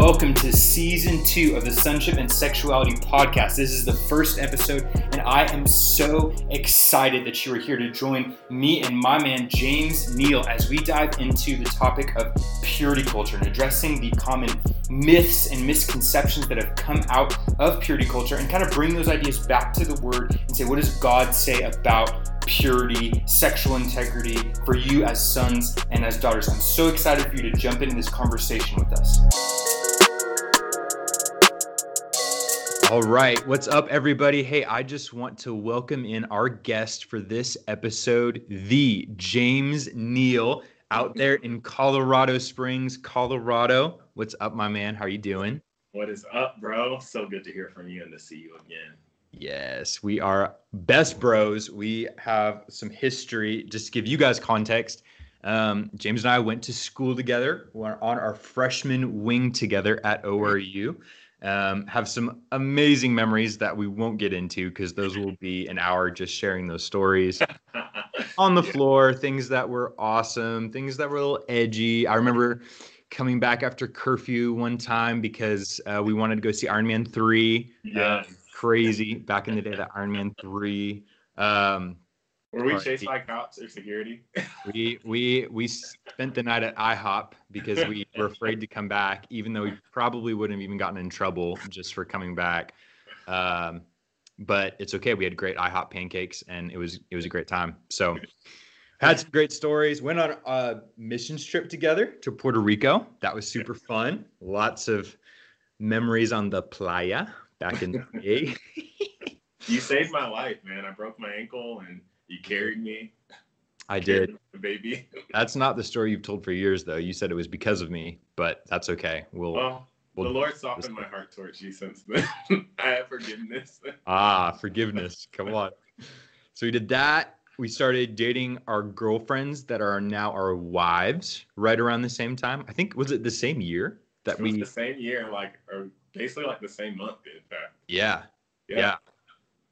welcome to season two of the Sonship and Sexuality podcast. This is the first episode, and I am so excited that you are here to join me and my man James Neal as we dive into the topic of purity culture and addressing the common myths and misconceptions that have come out of purity culture and kind of bring those ideas back to the Word and say, what does God say about purity, sexual integrity for you as sons and as daughters. I'm so excited for you to jump into this conversation with us. All right, what's up, everybody? Hey, I just want to welcome in our guest for this episode, the James Neal, out there in Colorado Springs, Colorado. What's up, my man? How are you doing? What is up, bro? So good to hear from you and to see you again. Yes, we are best bros. We have some history. Just to give you guys context, um, James and I went to school together. We're on our freshman wing together at ORU. Um, have some amazing memories that we won't get into because those will be an hour just sharing those stories on the floor. Things that were awesome, things that were a little edgy. I remember coming back after curfew one time because uh, we wanted to go see Iron Man 3. Yeah crazy back in the day. That Iron Man three. Um, were we chased by cops or security? we we we spent the night at IHOP because we were afraid to come back, even though we probably wouldn't have even gotten in trouble just for coming back. Um, but it's okay. We had great IHOP pancakes, and it was it was a great time. So had some great stories. Went on a missions trip together to Puerto Rico. That was super fun. Lots of memories on the playa back in the day. you saved my life, man. I broke my ankle and you carried me. I did. Baby. That's not the story you've told for years, though. You said it was because of me, but that's okay. We'll. Well, we'll the Lord softened my heart towards you since then. I have forgiveness. ah, forgiveness. Come on. So we did that. We started dating our girlfriends that are now our wives right around the same time. I think was it the same year that it we the same year, like or basically like the same month, in fact. Yeah. yeah. Yeah.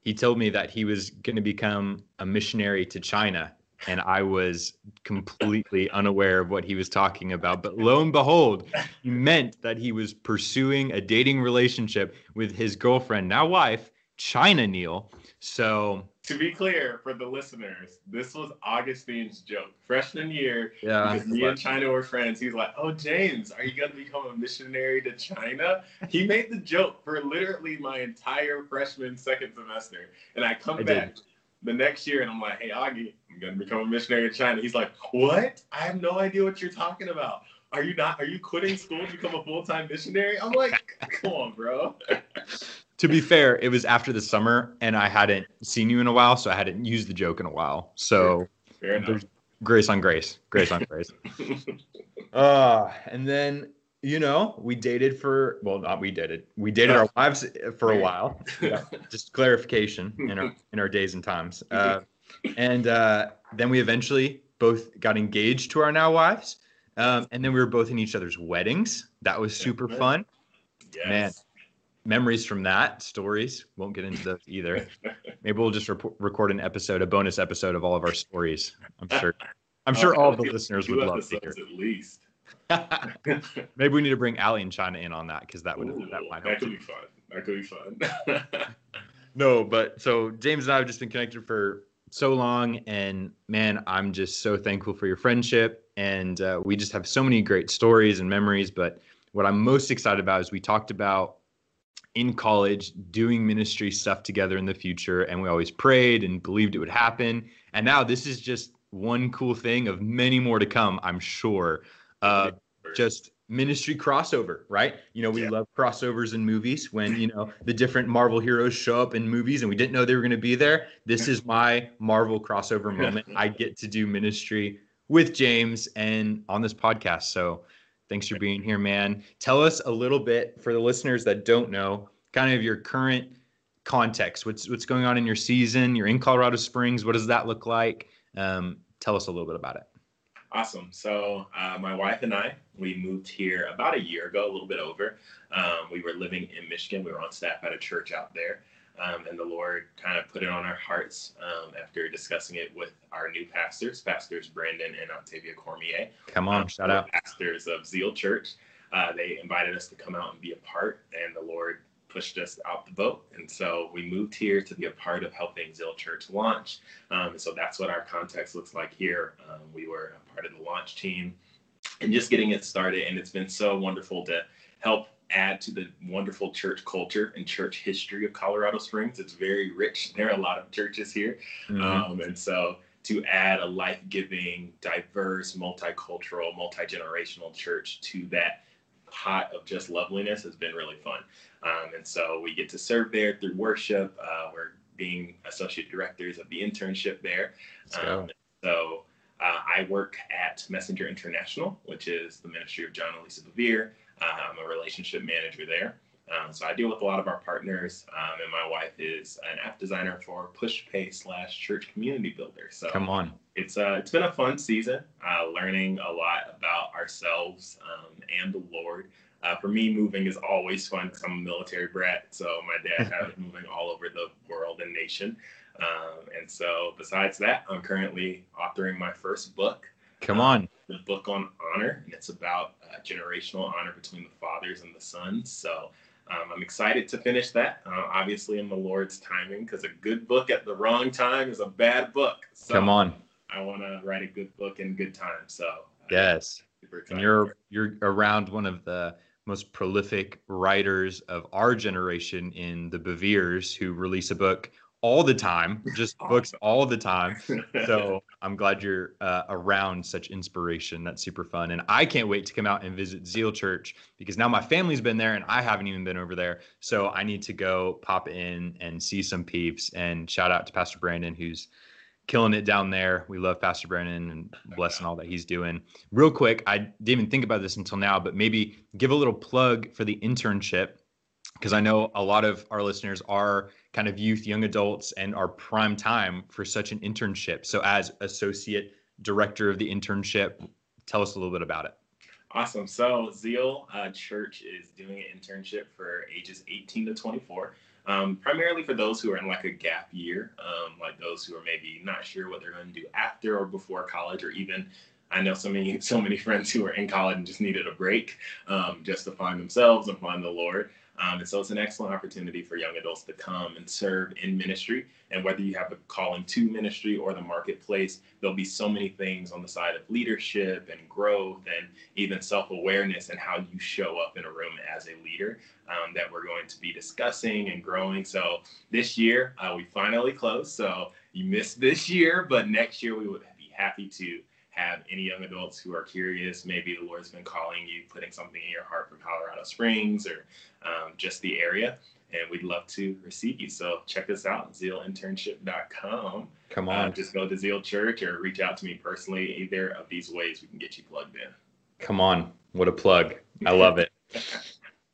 He told me that he was going to become a missionary to China and I was completely unaware of what he was talking about. But lo and behold, he meant that he was pursuing a dating relationship with his girlfriend, now wife, China Neal. So to be clear for the listeners, this was Augustine's joke. Freshman year, yeah, because me and China were friends. He's like, "Oh, James, are you gonna become a missionary to China?" He made the joke for literally my entire freshman second semester, and I come I back did. the next year and I'm like, "Hey, Augie, I'm gonna become a missionary to China." He's like, "What? I have no idea what you're talking about." Are you not? Are you quitting school to become a full time missionary? I'm like, come on, bro. to be fair, it was after the summer and I hadn't seen you in a while, so I hadn't used the joke in a while. So fair, fair grace on grace, grace on grace. uh, and then you know we dated for well, not we dated. We dated our wives for a while. Yeah, just clarification in our in our days and times. Uh, and uh, then we eventually both got engaged to our now wives. Um, and then we were both in each other's weddings. That was super fun. Yes. Man, memories from that stories won't get into those either maybe we'll just rep- record an episode a bonus episode of all of our stories i'm sure i'm sure all of the listeners would love to hear at least maybe we need to bring Ali and China in on that because that would Ooh, that might help. That could be fun. That could be fun. no, but so James and I have just been connected for so long, and man, I'm just so thankful for your friendship, and uh, we just have so many great stories and memories. But what I'm most excited about is we talked about in college doing ministry stuff together in the future and we always prayed and believed it would happen. And now this is just one cool thing of many more to come i'm sure uh, just ministry crossover right? You know we yeah. love crossovers in movies when you know the different marvel heroes show up in movies and we didn't know they were going to be there. This is my marvel crossover moment. I get to do ministry with james and on this podcast. So Thanks for being here, man. Tell us a little bit for the listeners that don't know, kind of your current context. What's what's going on in your season? You're in Colorado Springs. What does that look like? Um, tell us a little bit about it. Awesome. So uh, my wife and I, we moved here about a year ago, a little bit over. Um, we were living in Michigan. We were on staff at a church out there. Um, and the Lord kind of put it on our hearts um, after discussing it with our new pastors, pastors Brandon and Octavia Cormier. Come on, um, shout out. Pastors of Zeal Church. uh, they invited us to come out and be a part, and the Lord pushed us out the boat. And so we moved here to be a part of helping Zeal Church launch. Um, and so that's what our context looks like here. Um, we were a part of the launch team and just getting it started. And it's been so wonderful to help add to the wonderful church culture and church history of Colorado Springs. It's very rich. There are a lot of churches here. Mm-hmm. Um, and so to add a life giving, diverse, multicultural, multi generational church to that pot of just loveliness has been really fun. Um, and so we get to serve there through worship. Uh, we're being associate directors of the internship there. Um, so uh, I work at Messenger International, which is the ministry of John and Lisa Bevere. Uh, I'm a relationship manager there. Um, so I deal with a lot of our partners, um, and my wife is an app designer for PushPay slash Church Community Builder. So come on, it's uh, it's been a fun season, uh, learning a lot about ourselves um, and the Lord. Uh, for me, moving is always fun because I'm a military brat. So my dad has moving all over the world and nation. Um, and so, besides that, I'm currently authoring my first book. Come on. Um, the book on honor, and it's about uh, generational honor between the fathers and the sons. So um, I'm excited to finish that, uh, obviously in the Lord's timing, because a good book at the wrong time is a bad book. So Come on. I want to write a good book in good time. So yes, and you're you're around one of the most prolific writers of our generation in the Beveres, who release a book all the time, just books all the time. So I'm glad you're uh, around such inspiration. That's super fun. And I can't wait to come out and visit Zeal Church because now my family's been there and I haven't even been over there. So I need to go pop in and see some peeps. And shout out to Pastor Brandon, who's killing it down there. We love Pastor Brandon and blessing all that he's doing. Real quick, I didn't even think about this until now, but maybe give a little plug for the internship because I know a lot of our listeners are kind of youth, young adults, and are prime time for such an internship. So, as associate director of the internship, tell us a little bit about it. Awesome. So, Zeal uh, Church is doing an internship for ages 18 to 24. Um, primarily for those who are in like a gap year, um, like those who are maybe not sure what they're going to do after or before college, or even I know so many so many friends who are in college and just needed a break, um, just to find themselves and find the Lord. Um, and so it's an excellent opportunity for young adults to come and serve in ministry. And whether you have a calling to ministry or the marketplace, there'll be so many things on the side of leadership and growth and even self awareness and how you show up in a room as a leader um, that we're going to be discussing and growing. So this year, uh, we finally closed. So you missed this year, but next year we would be happy to have any young adults who are curious, maybe the Lord's been calling you, putting something in your heart from Colorado Springs or um, just the area. And we'd love to receive you. So check us out, zealinternship.com. Come on. Uh, just go to Zeal Church or reach out to me personally. Either of these ways, we can get you plugged in. Come on. What a plug. I love it.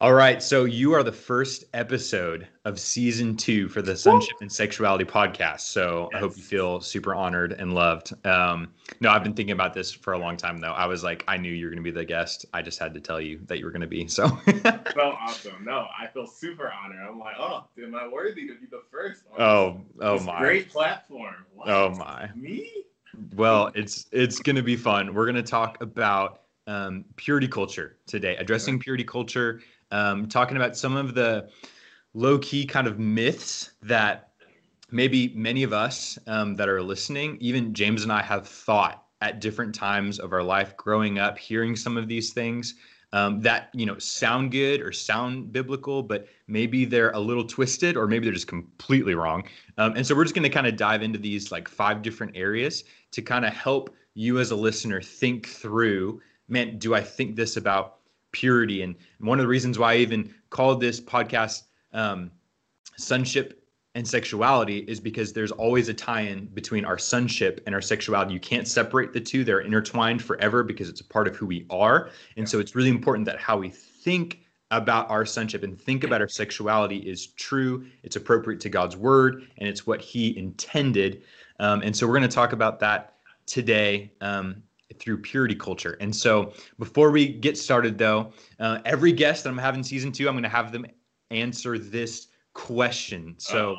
All right. So you are the first episode of season two for the Sonship and Sexuality podcast. So yes. I hope you feel super honored and loved. Um, no, I've been thinking about this for a long time, though. I was like, I knew you were going to be the guest. I just had to tell you that you were going to be. So. so awesome. No, I feel super honored. I'm like, oh, am I worthy to be the first? oh, oh my. Great platform. What? Oh my. Me? Well, it's it's going to be fun. We're going to talk about um, purity culture today, addressing purity culture um, talking about some of the low key kind of myths that maybe many of us um, that are listening, even James and I have thought at different times of our life growing up, hearing some of these things. Um, that you know sound good or sound biblical, but maybe they're a little twisted or maybe they're just completely wrong. Um, and so we're just going to kind of dive into these like five different areas to kind of help you as a listener think through. Man, do I think this about purity. And one of the reasons why I even called this podcast um, Sonship and Sexuality is because there's always a tie in between our sonship and our sexuality. You can't separate the two, they're intertwined forever because it's a part of who we are. And so it's really important that how we think about our sonship and think about our sexuality is true, it's appropriate to God's word, and it's what He intended. Um, and so we're going to talk about that today. Um, through purity culture. And so before we get started, though, uh, every guest that I'm having season two, I'm going to have them answer this question. So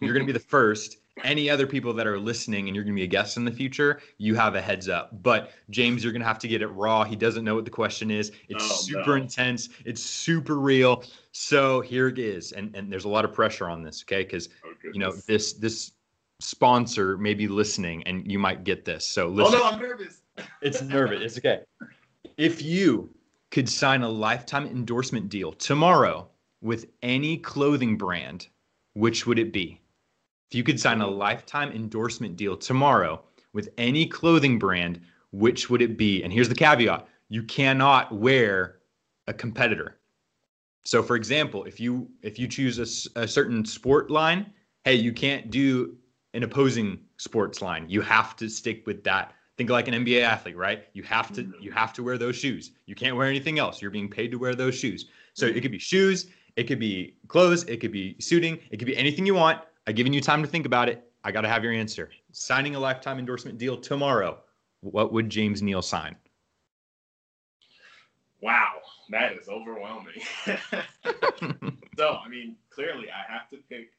you're going to be the first. any other people that are listening and you're going to be a guest in the future, you have a heads up. But James, you're going to have to get it raw. He doesn't know what the question is. It's Oh, super no. intense. It's super real. So here it is. And and there's a lot of pressure on this, okay? Cuz Oh, you know, this this sponsor may be listening and you might get this. So Oh listen. no, I'm nervous. It's nervous. It's okay. If you could sign a lifetime endorsement deal tomorrow with any clothing brand, which would it be? If you could sign a lifetime endorsement deal tomorrow with any clothing brand, which would it be? And here's the caveat you cannot wear a competitor. So for example, if you if you choose a, a certain sport line, hey, you can't do an opposing sports line. You have to stick with that. Think like an NBA athlete, right? You have to mm-hmm. you have to wear those shoes. You can't wear anything else. You're being paid to wear those shoes. So it could be shoes, it could be clothes, it could be suiting, it could be anything you want. I've given you time to think about it. I got to have your answer. Signing a lifetime endorsement deal tomorrow. What would James Neal sign? Wow, that is overwhelming. so, I mean, clearly, I have to pick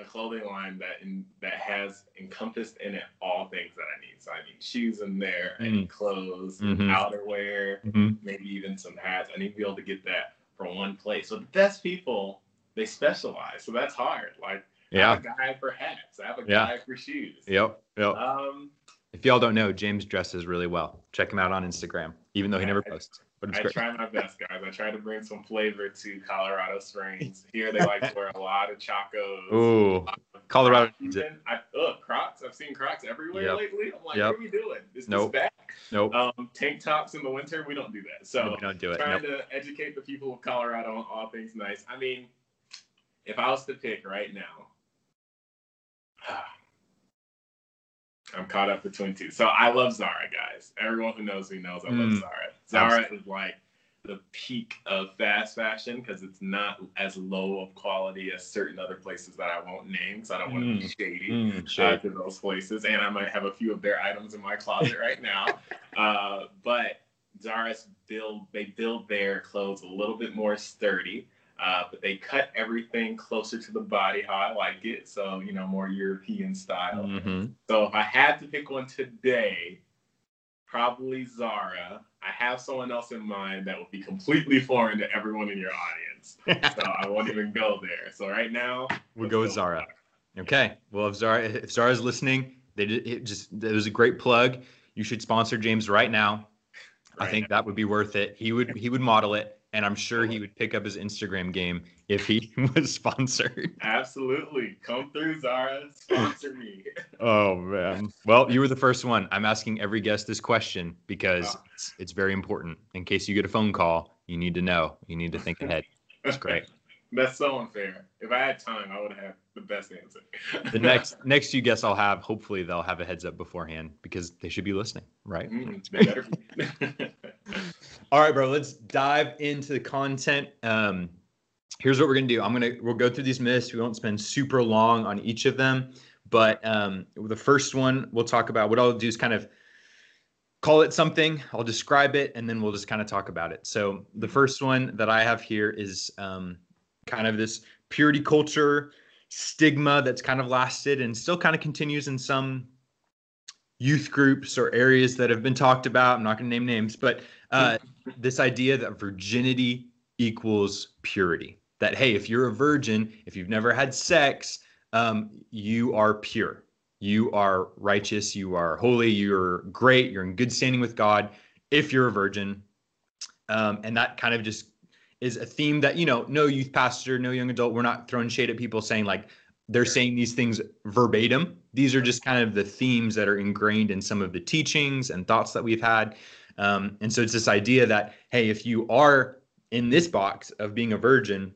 a clothing line that in, that has encompassed in it all things that I need. So, I need shoes in there, I need clothes, Mhm. outerwear, Mhm. maybe even some hats. I need to be able to get that from one place. So, the best people they specialize, so that's hard. Like, I Yeah. have a guy for hats. I have a Yeah. guy for shoes. Yep. Yep. Um, If y'all don't know, James dresses really well. Check him out on Instagram, even though he never posts. But it's I great. try my best, guys. I try to bring some flavor to Colorado Springs. Here, they like to wear a lot of chacos. Ooh, Colorado Crocs needs it. I, ugh, Crocs. I've seen Crocs everywhere Yep. lately. I'm like, Yep. what are we doing? Is Nope. this back? Nope. Um, tank tops in the winter, we don't do that. So we don't do it. trying Nope. to educate the people of Colorado on all things nice. I mean, if I was to pick right now, I'm caught up between two. So I love Zara, guys. Everyone who knows me knows I love Mm. Zara. Zara is like the peak of fast fashion because it's not as low of quality as certain other places that I won't name because I don't want to be Mm. shady Mm, uh, to those places, and I might have a few of their items in my closet right now. Uh, but Zara's build they build their clothes a little bit more sturdy, uh, but they cut everything closer to the body how I like it, so you know more European style. Mhm. So if I had to pick one today, probably Zara. I have someone else in mind that would be completely foreign to everyone in your audience, so I won't even go there. So right now, We'll go with Zara. Okay. Well, if Zara if Zara's listening, they it just it was a great plug. You should sponsor James right now. I Right think that would be worth it. He would he would model it, and I'm sure he would pick up his Instagram game if he was sponsored. Absolutely. Come through, Zara. Sponsor me. Oh man. Well, you were the first one. I'm asking every guest this question because Wow. it's, it's very important. In case you get a phone call, you need to know. You need to think ahead. That's great. That's so unfair. If I had time, I would have the best answer. The next next few guests I'll have, hopefully they'll have a heads up beforehand because they should be listening, right? Mm, they better be. All right, bro. Let's dive into the content. Um, here's what we're gonna do. I'm gonna we'll go through these myths. We won't spend super long on each of them, but um, the first one we'll talk about. What I'll do is kind of call it something. I'll describe it, and then we'll just kind of talk about it. So the first one that I have here is um, kind of this purity culture stigma that's kind of lasted and still kind of continues in some youth groups or areas that have been talked about. I'm not going to name names, but uh, this idea that virginity equals purity. That, hey, if you're a virgin, if you've never had sex, um, you are pure. You are righteous. You are holy. You're great. You're in good standing with God if you're a virgin. Um, and that kind of just is a theme that, you know, no youth pastor, no young adult, we're not throwing shade at people saying like they're saying these things verbatim. These are just kind of the themes that are ingrained in some of the teachings and thoughts that we've had. Um, and so it's this idea that, hey, if you are in this box of being a virgin,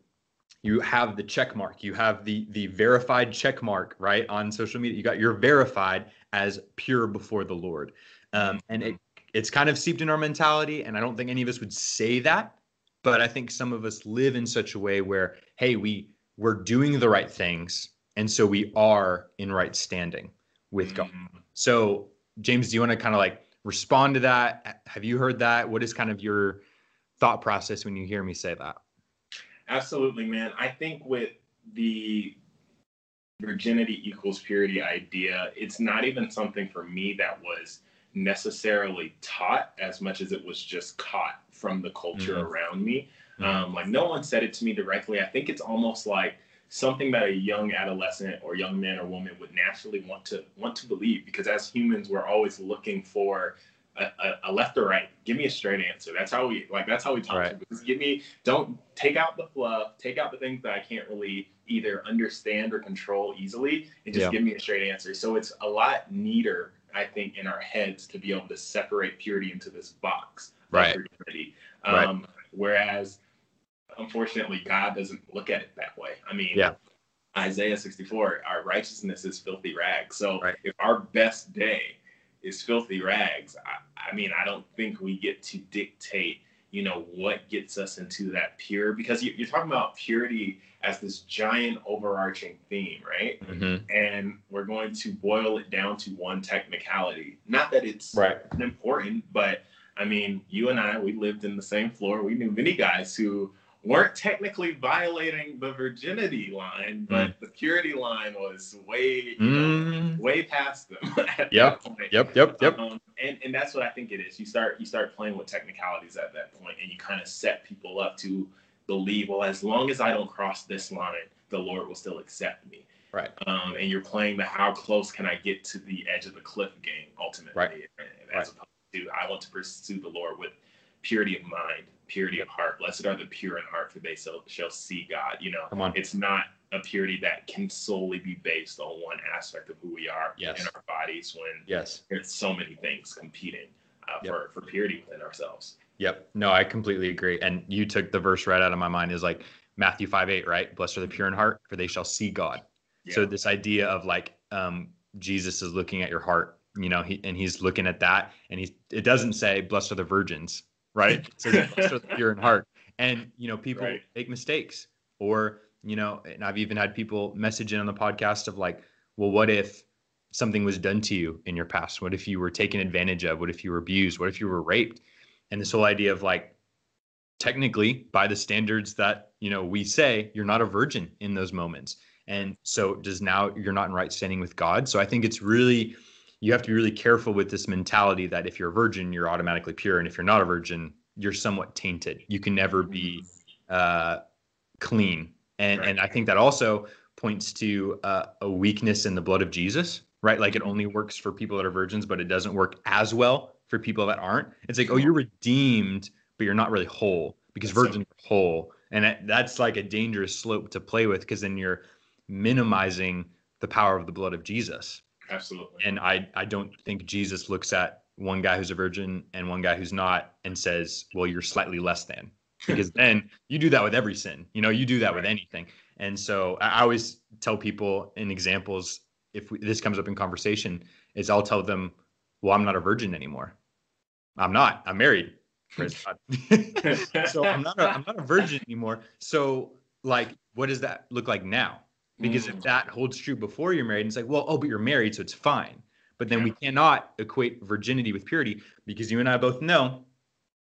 you have the check mark, you have the the verified check mark, right? On social media, you got you're verified as pure before the Lord. Um, and it it's kind of seeped in our mentality. And I don't think any of us would say that, but I think some of us live in such a way where, hey, we we're doing the right things, and so we are in right standing with God. Mm. So, James, do you want to kind of like respond to that? Have you heard that? What is kind of your thought process when you hear me say that? Absolutely, man. I think with the virginity equals purity idea, it's not even something for me that was necessarily taught as much as it was just caught from the culture mm-hmm. around me. Mm-hmm. Um, like no one said it to me directly. I think it's almost like something that a young adolescent or young man or woman would naturally want to want to believe because as humans we're always looking for a, a, a, left or right. Give me a straight answer. That's how we like. That's how we talk. Right. To give me. Don't take out the fluff. Take out the things that I can't really either understand or control easily, and just yeah. give me a straight answer. So it's a lot neater, I think, in our heads to be able to separate purity into this box. Right. Um, right. Whereas, unfortunately, God doesn't look at it that way. I mean, yeah. Isaiah 64, our righteousness is filthy rags. So right. if our best day is filthy rags. I, I, mean, I don't think we get to dictate, you know, what gets us into that pure because you, are talking about purity as this giant overarching theme, right? Mm-hmm. And we're going to boil it down to one technicality. Not that it's right. important, but I mean, you and I, we lived in the same floor. We knew many guys who weren't technically violating the virginity line, but mm. the purity line was way, you know, mm. way past them. yep. Yep. Yep. Yep. Um, and and that's what I think it is. You start you start playing with technicalities at that point, and you kind of set people up to believe, well, as long as I don't cross this line, the Lord will still accept me. Right. Um, and you're playing the how close can I get to the edge of the cliff game ultimately, right. as right. opposed to I want to pursue the Lord with purity of mind purity of heart. Blessed are the pure in heart, for they shall, shall see God. You know, Come on. it's not a purity that can solely be based on one aspect of who we are yes. in our bodies when yes. there's so many things competing uh, yep. for, for purity within ourselves. Yep. No, I completely agree. And you took the verse right out of my mind is like Matthew 5 8, right? Blessed are the pure in heart, for they shall see God. Yeah. So this idea of like um, Jesus is looking at your heart, you know, he and he's looking at that, and he's it doesn't say blessed are the virgins, right? So the pure in heart. And you know, people right. make mistakes, or you know, and I've even had people message in on the podcast of like, well, what if something was done to you in your past? What if you were taken advantage of? What if you were abused? What if you were raped? And this whole idea of like, technically, by the standards that you know we say, you're not a virgin in those moments. And so does now you're not in right standing with God. So I think it's really you have to be really careful with this mentality that if you're a virgin, you're automatically pure, and if you're not a virgin, you're somewhat tainted. You can never be uh, clean, and right. and I think that also points to uh, a weakness in the blood of Jesus, right? Like it only works for people that are virgins, but it doesn't work as well for people that aren't. It's like, oh, you're redeemed, but you're not really whole because virgins are whole, and that's like a dangerous slope to play with because then you're minimizing the power of the blood of Jesus. Absolutely. And I, I don't think Jesus looks at one guy who's a virgin and one guy who's not and says, well, you're slightly less than. Because then you do that with every sin. You know, you do that right. with anything. And so I always tell people in examples, if we, this comes up in conversation, is I'll tell them, well, I'm not a virgin anymore. I'm not. I'm married. so I'm not a, I'm not a virgin anymore. So like, what does that look like now? Because mm. if that holds true before you're married, it's like, well, oh, but you're married, so it's fine. But then yeah. we cannot equate virginity with purity because you and I both know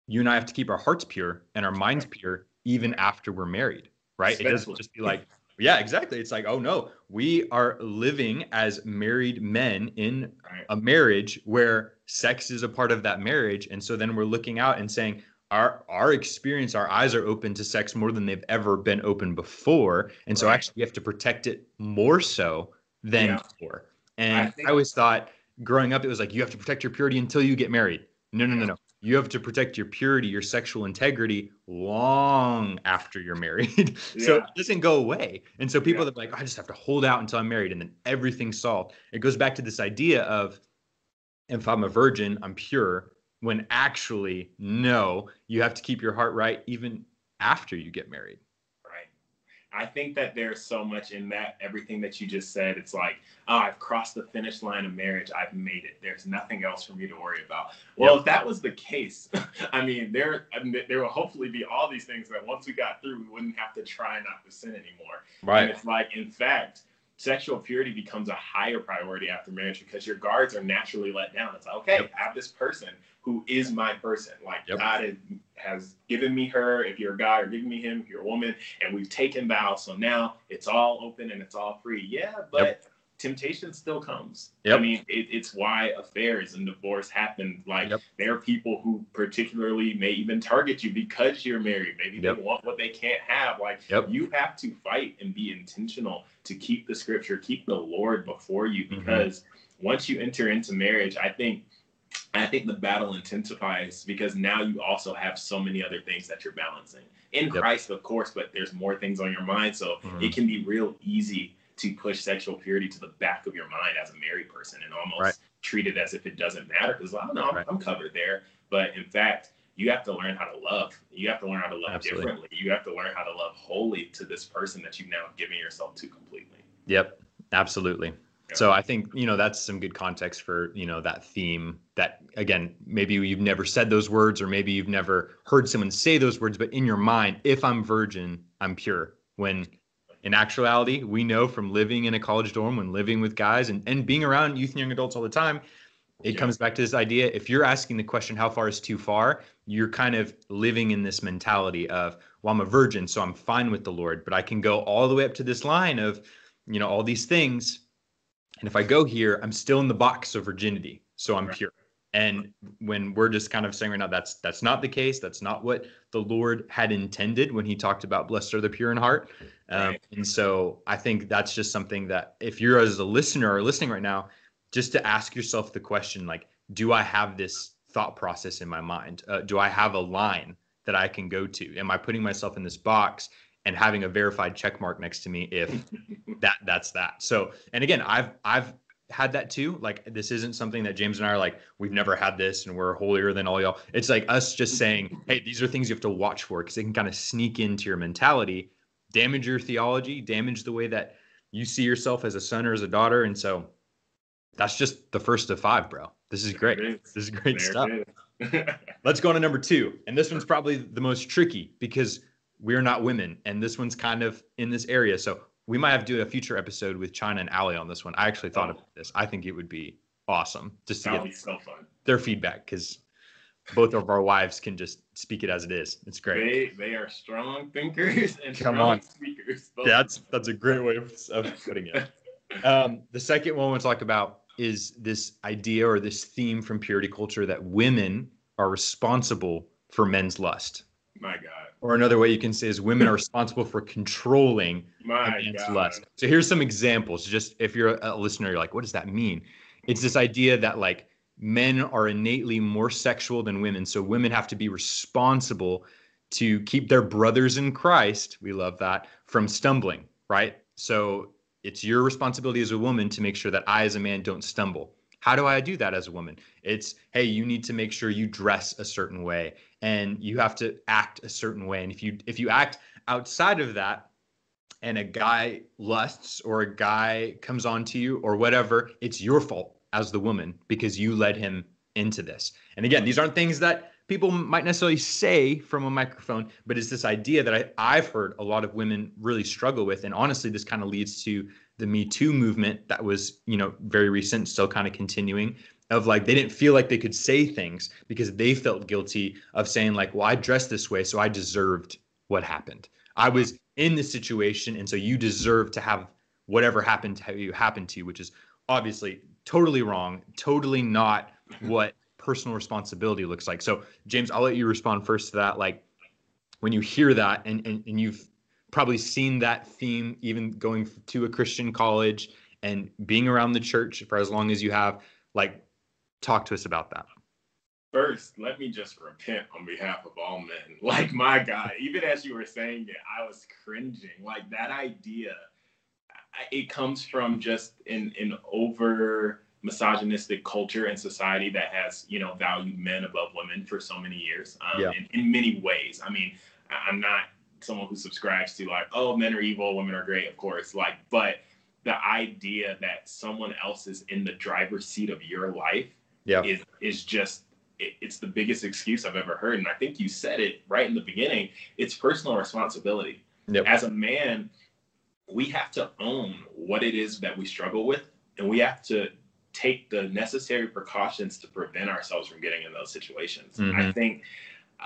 you and I have to keep our hearts pure and our minds pure even after we're married, right? Especially. It doesn't just be like, yeah, exactly. It's like, oh no, we are living as married men in a marriage where sex is a part of that marriage. And so then we're looking out and saying, our our experience our eyes are open to sex more than they've ever been open before. And so actually we have to protect it more so than yeah. before. And I, think- I, always thought growing up it was like you have to protect your purity until you get married. No no no no. You have to protect your purity your sexual integrity long after you're married. Yeah. so it doesn't go away. And so people yeah. that are like i just have to hold out until i'm married and then everything's solved. It goes back to this idea of if i'm a virgin i'm pure when actually no you have to keep your heart right even after you get married. Right. I think that there's so much in that everything that you just said. It's like oh i've crossed the finish line of marriage. I've made it. There's nothing else for me to worry about. Well yep. if that was the case i mean there I mean, there will hopefully be all these things that once we got through we wouldn't have to try not to sin anymore. Right. and it's like in fact sexual purity becomes a higher priority after marriage because your guards are naturally let down. It's like, okay, yep. I have this person who is my person. Like yep. God has given me her. If you're a guy, or giving me him. If you're a woman, and we've taken vows, so now it's all open and it's all free. Yeah, but yep temptation still comes. Yep. I mean, it, it's why affairs and divorce happen. Like there are people who particularly may even target you because you're married. Maybe they want what they can't have. Like you have to fight and be intentional to keep the scripture, keep the Lord before you, mm-hmm. because mm-hmm. once you enter into marriage, I think. I think the battle intensifies because now you also have so many other things that you're balancing in Christ, of course, but there's more things on your mind. So mm-hmm. it can be real easy to push sexual purity to the back of your mind as a married person and almost right. treat it as if it doesn't matter because no, I'm, right. I'm covered there. But in fact, you have to learn how to love. You have to learn how to love Absolutely. differently. You have to learn how to love wholly to this person that you've now given yourself to completely. Yep, absolutely. So I think you know that's some good context for you know that theme. That again, maybe you've never said those words, or maybe you've never heard someone say those words, but in your mind, if I'm virgin, I'm pure. When in actuality, we know from living in a college dorm, when living with guys and, and being around youth and young adults all the time, it yeah. comes back to this idea if you're asking the question, how far is too far? You're kind of living in this mentality of, well, I'm a virgin, so I'm fine with the Lord, but I can go all the way up to this line of, you know, all these things. And if I go here, I'm still in the box of virginity, so I'm right. pure. And when we're just kind of saying right now that's that's not the case, that's not what the Lord had intended when He talked about blessed are the pure in heart. Um, right. And so I think that's just something that if you're as a listener or listening right now, just to ask yourself the question like, do I have this thought process in my mind? Uh, do I have a line that I can go to? Am I putting myself in this box and having a verified check mark next to me if that that's that? So and again, I've I've had that too. Like this isn't something that James and I are like, we've never had this and we're holier than all y'all. It's like us just saying, hey, these are things you have to watch for because they can kind of sneak into your mentality, damage your theology, damage the way that you see yourself as a son or as a daughter. And so that's just the first of five, bro. This is great. Is. This is great there stuff. Let's go on to number two. And this one's probably the most tricky because we're not women. And this one's kind of in this area. So we might have to do a future episode with China and Ali on this one. I actually thought oh. about this. I think it would be awesome just to get so their feedback because both of our wives can just speak it as it is. It's great. They they are strong thinkers and Come strong on. speakers. Both. That's that's a great way of, of putting it. um, the second one we'll talk about is this idea or this theme from purity culture that women are responsible for men's lust. My God. Or another way you can say is women are responsible for controlling My God. lust. So here's some examples. Just if you're a listener, you're like, what does that mean? It's this idea that like men are innately more sexual than women. So women have to be responsible to keep their brothers in Christ, we love that, from stumbling, right? So it's your responsibility as a woman to make sure that I, as a man, don't stumble. How do I do that as a woman? It's, hey, you need to make sure you dress a certain way and you have to act a certain way. And if you if you act outside of that and a guy lusts or a guy comes on to you or whatever, it's your fault as the woman because you led him into this. And again, these aren't things that people might necessarily say from a microphone, but it's this idea that I, I've heard a lot of women really struggle with. And honestly, this kind of leads to the Me Too movement that was, you know, very recent, still kind of continuing of like they didn't feel like they could say things because they felt guilty of saying like well i dressed this way so i deserved what happened. I was in this situation and so you deserve to have whatever happened to you happen to you which is obviously totally wrong totally not mm-hmm. what personal responsibility looks like. So james i'll let you respond first to that like when you hear that and, and, and you've probably seen that theme even going to a christian college and being around the church for as long as you have like talk to us about that. First, let me just repent on behalf of all men. Like, my God, even as you were saying it, I was cringing. Like, that idea, it comes from just an, an over misogynistic culture and society that has, you know, valued men above women for so many years um, yeah. in, in many ways. I mean, I'm not someone who subscribes to, like, oh, men are evil, women are great, of course. Like, but the idea that someone else is in the driver's seat of your life yeah. is is just it, it's the biggest excuse I've ever heard. And I think you said it right in the beginning. It's personal responsibility. Yep. As a man, we have to own what it is that we struggle with, and we have to take the necessary precautions to prevent ourselves from getting in those situations. Mm-hmm. I think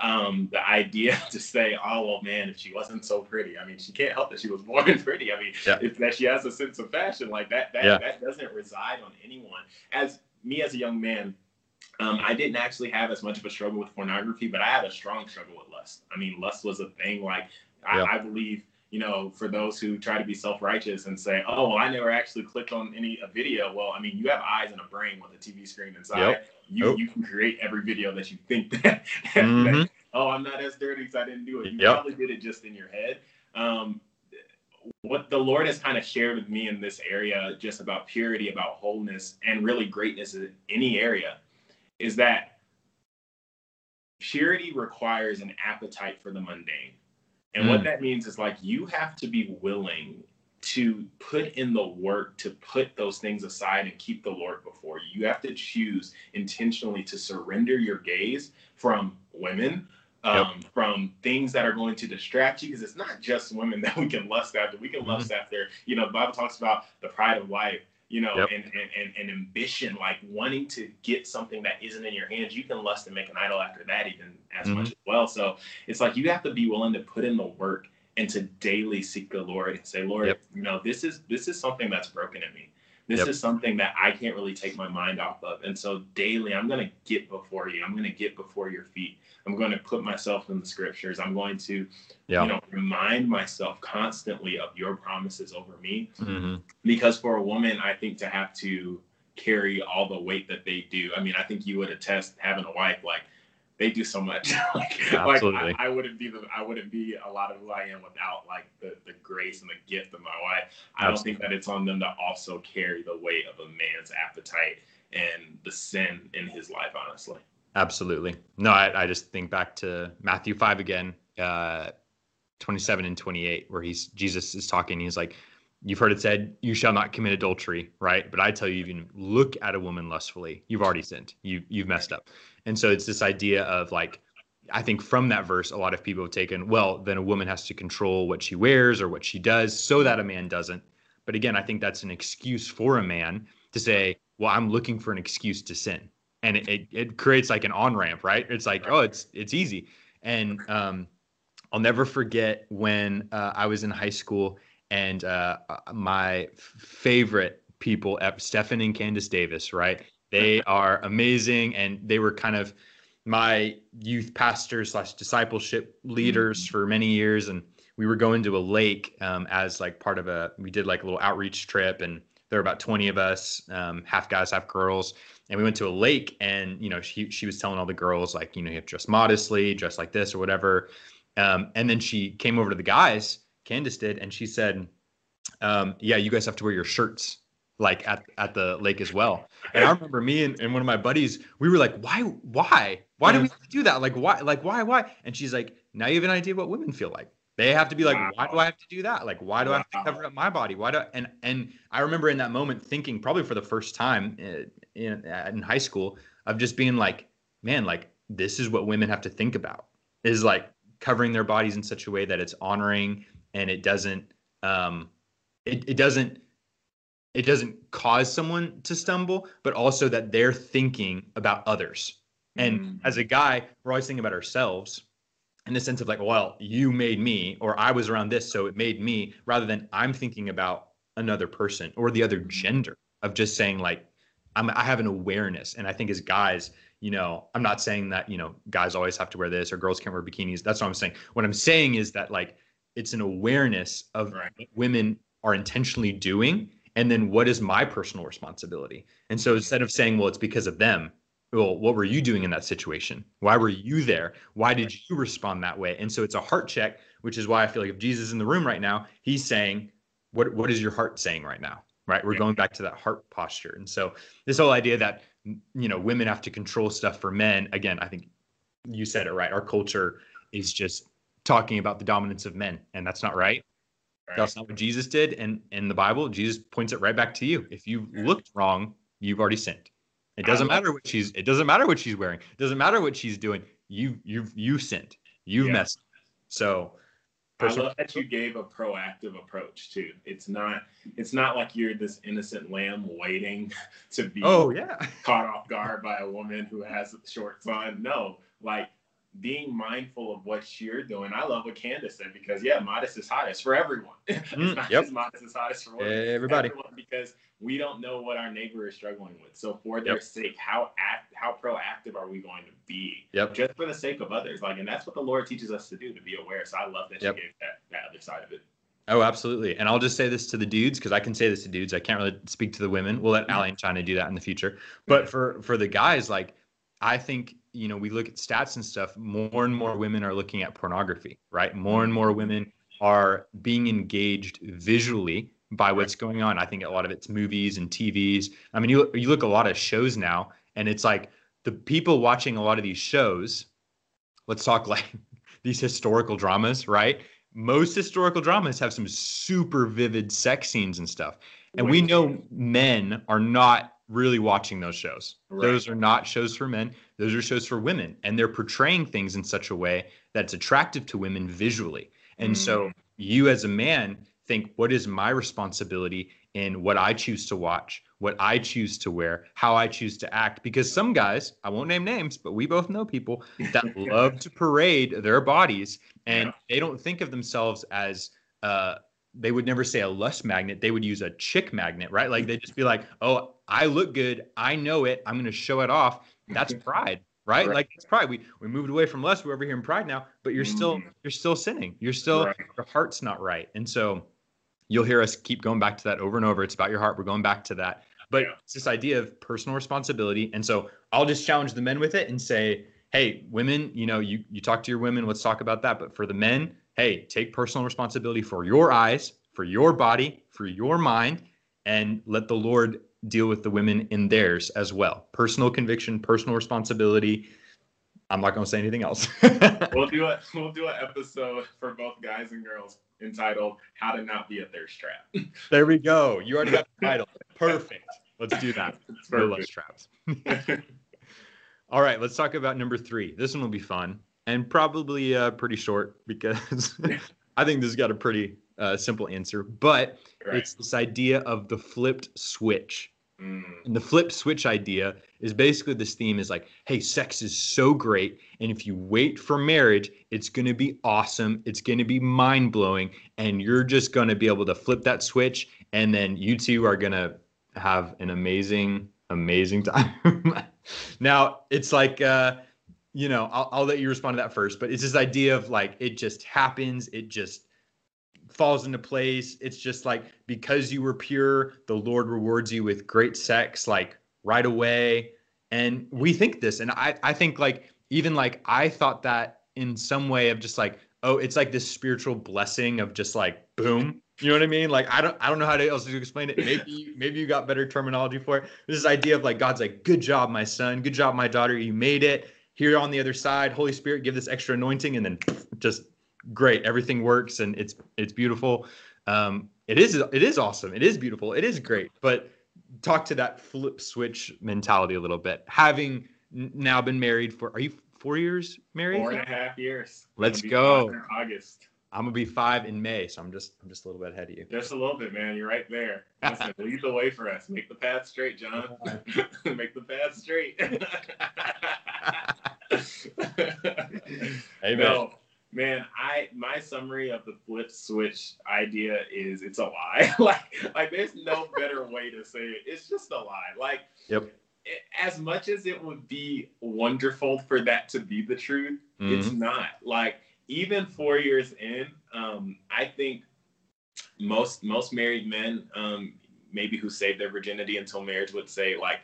um, the idea to say, oh well, man, if she wasn't so pretty, I mean, she can't help that she was born pretty. I mean, yeah. if that she has a sense of fashion like that, that yeah. that doesn't reside on anyone. As me as a young man, um, I didn't actually have as much of a struggle with pornography, but I had a strong struggle with lust. I mean, lust was a thing. Like I, I believe you know, for those who try to be self-righteous and say, "Oh, well, I never actually clicked on any a video." Well, I mean, you have eyes and a brain with a TV screen inside. Yep. You you can create every video that you think that, mm-hmm. that, Oh, I'm not as dirty because I didn't do it. You yep. probably did it just in your head. Um, what the Lord has kind of shared with me in this area, just about purity, about wholeness, and really greatness in any area, is that purity requires an appetite for the mundane and mm. what that means is like you have to be willing to put in the work to put those things aside and keep the Lord before you. You have to choose intentionally to surrender your gaze from women, um, yep. from things that are going to distract you, because it's not just women that we can lust after. We can mm-hmm. lust after, you know, the Bible talks about the pride of life you know, yep. and, and, and, ambition, like wanting to get something that isn't in your hands, you can lust and make an idol after that even as mm-hmm. much as well. So it's like you have to be willing to put in the work and to daily seek the Lord and say, Lord, yep. you know, this is this is something that's broken in me. This yep. is something that I can't really take my mind off of. And so daily I'm gonna get before you. I'm gonna get before your feet. I'm going to put myself in the scriptures. I'm going to, yeah. you know, remind myself constantly of your promises over me. Mm-hmm. Because for a woman, I think to have to carry all the weight that they do. I mean, I think you would attest having a wife like they do so much. like, like I, I, wouldn't be the I wouldn't be a lot of who I am without like the, the grace and the gift of my wife. I Absolutely. don't think that it's on them to also carry the weight of a man's appetite and the sin in his life, honestly. Absolutely. No, I, I just think back to Matthew 5 again, uh, 27 and 28, where he's Jesus is talking. He's like, You've heard it said, you shall not commit adultery, right? But I tell you, even look at a woman lustfully, you've already sinned. You you've messed up. And so it's this idea of like, I think from that verse, a lot of people have taken, well, then a woman has to control what she wears or what she does so that a man doesn't. But again, I think that's an excuse for a man to say, well, I'm looking for an excuse to sin and it, it, it creates like an on ramp, right? It's like, oh, it's it's easy. And um, I'll never forget when uh, I was in high school and uh, my favorite people, Stephen and Candace Davis, right? They are amazing, and they were kind of my youth pastors slash discipleship leaders mm-hmm. for many years, and we were going to a lake um, as like part of a we did like a little outreach trip, and there were about 20 of us, um, half guys, half girls, and we went to a lake and you know she she was telling all the girls like you know you have to dress modestly dress like this or whatever um, and then she came over to the guys candace did and she said um, yeah you guys have to wear your shirts like at, at the lake as well and i remember me and, and one of my buddies we were like why why why do we do that like why like why why and she's like now you have an idea what women feel like they have to be like, wow. why do I have to do that? Like, why do wow. I have to cover up my body? Why do I, and and I remember in that moment thinking, probably for the first time uh, in, in high school, of just being like, man, like this is what women have to think about is like covering their bodies in such a way that it's honoring and it doesn't, um, it it doesn't it doesn't cause someone to stumble, but also that they're thinking about others. And mm. as a guy, we're always thinking about ourselves in the sense of like, well, you made me, or I was around this, so it made me, rather than I'm thinking about another person or the other gender of just saying like, I'm, I have an awareness. And I think as guys, you know, I'm not saying that, you know, guys always have to wear this or girls can't wear bikinis. That's what I'm saying. What I'm saying is that like, it's an awareness of right. what women are intentionally doing. And then what is my personal responsibility? And so instead of saying, well, it's because of them, well, what were you doing in that situation? Why were you there? Why did you respond that way? And so it's a heart check, which is why I feel like if Jesus is in the room right now, he's saying, what, what is your heart saying right now? Right. We're going back to that heart posture. And so this whole idea that, you know, women have to control stuff for men, again, I think you said it right. Our culture is just talking about the dominance of men, and that's not right. Right. That's not what Jesus did. And in the Bible, Jesus points it right back to you. If you looked wrong, you've already sinned. It doesn't matter what she's. It doesn't matter what she's wearing. It doesn't matter what she's doing. You you you sinned. You've yeah. messed. So I love that you gave a proactive approach too. It's not it's not like you're this innocent lamb waiting to be oh yeah caught off guard by a woman who has shorts on. No, like being mindful of what you're doing. I love what Candace said because yeah, modest is hottest for everyone. Mm, it's not yep. just modest is hottest for. Everybody. Everyone because we don't know what our neighbor is struggling with. So for their Yep. sake, how act how proactive are we going to be? Yep. Just for the sake of others. Like and that's what the Lord teaches us to do, to be aware. So I love that Yep. you gave that, that other side of it. Oh, absolutely. And I'll just say this to the dudes because I can say this to dudes. I can't really speak to the women. We'll let Ali and China do that in the future. But for for the guys, like I think you know we look at stats and stuff. More and more women are looking at pornography, right? More and more women are being engaged visually by what's going on. I think a lot of it's movies and TVs. I mean, you you look a lot of shows now, and it's like the people watching a lot of these shows. Let's talk like these historical dramas, right? most historical dramas have some super vivid sex scenes and stuff. And we know men are not really watching those shows. Right. Those are not shows for men. Those are shows for women. And they're portraying things in such a way that's attractive to women visually. And so you as a man think, what is my responsibility in what I choose to watch, what I choose to wear, how I choose to act? Because some guys, I won't name names, but we both know people that love to parade their bodies and Yeah. they don't think of themselves as uh they would never say a lust magnet they would use a chick magnet right like they just be like oh i look good i know it i'm going to show it off that's pride right? Right. like it's pride. We we moved away from lust we're over here in pride now but you're still Mhm. you're still sinning. You're still Right. your heart's not right. And so you'll hear us keep going back to that over and over. It's about your heart. We're going back to that. But Yeah. it's this idea of personal responsibility. And so i'll just challenge the men with it and say hey women you know you you talk to your women. Let's talk about that. But for the men hey take personal responsibility for your eyes for your body for your mind and let the lord deal with the women in theirs as well personal conviction personal responsibility i'm not going to say anything else We'll do a we'll do an episode for both guys and girls entitled "How to Not Be a Thirst Trap." there we go you already got the title perfect let's do that no less traps All right, let's talk about number three. This one will be fun and probably uh, pretty short because I think this has got a pretty uh, simple answer. But Right. it's this idea of the flipped switch. Mm, And the flip switch idea is basically this theme is like, hey, sex is so great. And if you wait for marriage, it's going to be awesome. It's going to be mind blowing. And you're just going to be able to flip that switch. And then you two are going to have an amazing, amazing time. now, it's like, uh, you know, I'll, I'll let you respond to that first. But it's this idea of like, it just happens. It just falls into place. It's just like because you were pure, the Lord rewards you with great sex, like right away. And we think this, and I, I think like even like I thought that in some way of just like, oh, it's like this spiritual blessing of just like boom. You know what I mean? Like I don't I don't know how to else to explain it. Maybe maybe you got better terminology for it. This idea of like God's like, good job, my son, good job, my daughter, you made it. Here on the other side, Holy Spirit, give this extra anointing, and then just great everything works and it's it's beautiful um it is it is awesome it is beautiful it is great but talk to that flip switch mentality a little bit having now been married for are you four years married four and a half years. Let's go. August. i'm gonna be five in may so i'm just i'm just a little bit ahead of you Just a little bit, man. You're right there. Listen, lead the way for us. Make the path straight, John. Make the path straight. Amen. No, man. I my summary of the flip switch idea is it's a lie. like, like there's no better way to say it. It's just a lie. Like, Yep. it- as much as it would be wonderful for that to be the truth, it's Mhm. not. Like, even four years in, um, I think most most married men, um, maybe who saved their virginity until marriage, would say like.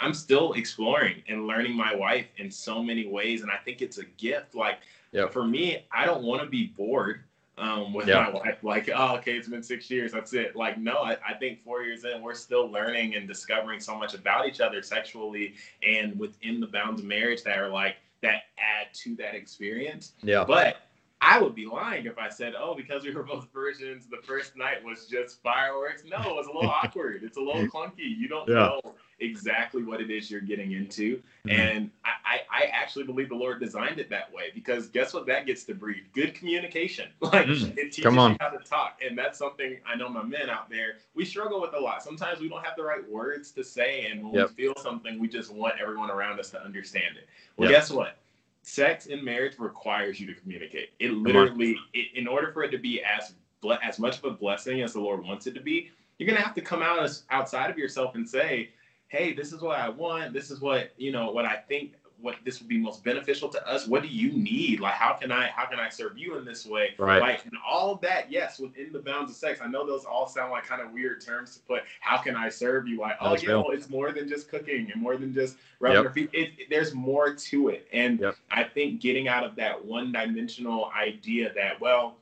I'm still exploring and learning my wife in so many ways, and I think it's a gift. Like Yep. for me, I don't want to be bored um, with Yeah. my wife. Like, oh, okay, it's been six years. That's it. Like, no, I, I think four years in, we're still learning and discovering so much about each other sexually and within the bounds of marriage that are like that add to that experience. yeah But I would be lying if I said, oh, because we were both virgins, the first night was just fireworks. No, it was a little awkward. It's a little clunky. You don't Yeah. know exactly what it is you're getting into. Mhm. And I, I, actually believe the Lord designed it that way because guess what that gets to breed? Good communication. Like mm, it teaches you how to talk. And that's something I know my men out there, we struggle with a lot. Sometimes we don't have the right words to say. And when yep. we feel something, we just want everyone around us to understand it. Well, yep. guess what? Sex in marriage requires you to communicate. It literally, it, in order for it to be as as much of a blessing as the Lord wants it to be, you're gonna have to come out as outside of yourself and say, "Hey, this is what I want. This is what you know. What I think what this would be most beneficial to us what do you need like how can i how can i serve you in this way right like and all that yes within the bounds of sex i know those all sound like kind of weird terms to put how can i serve you like oh yeah well, it's more than just cooking and more than just rubbing yep. feet it, it, there's more to it and yep. i think getting out of that one dimensional idea that well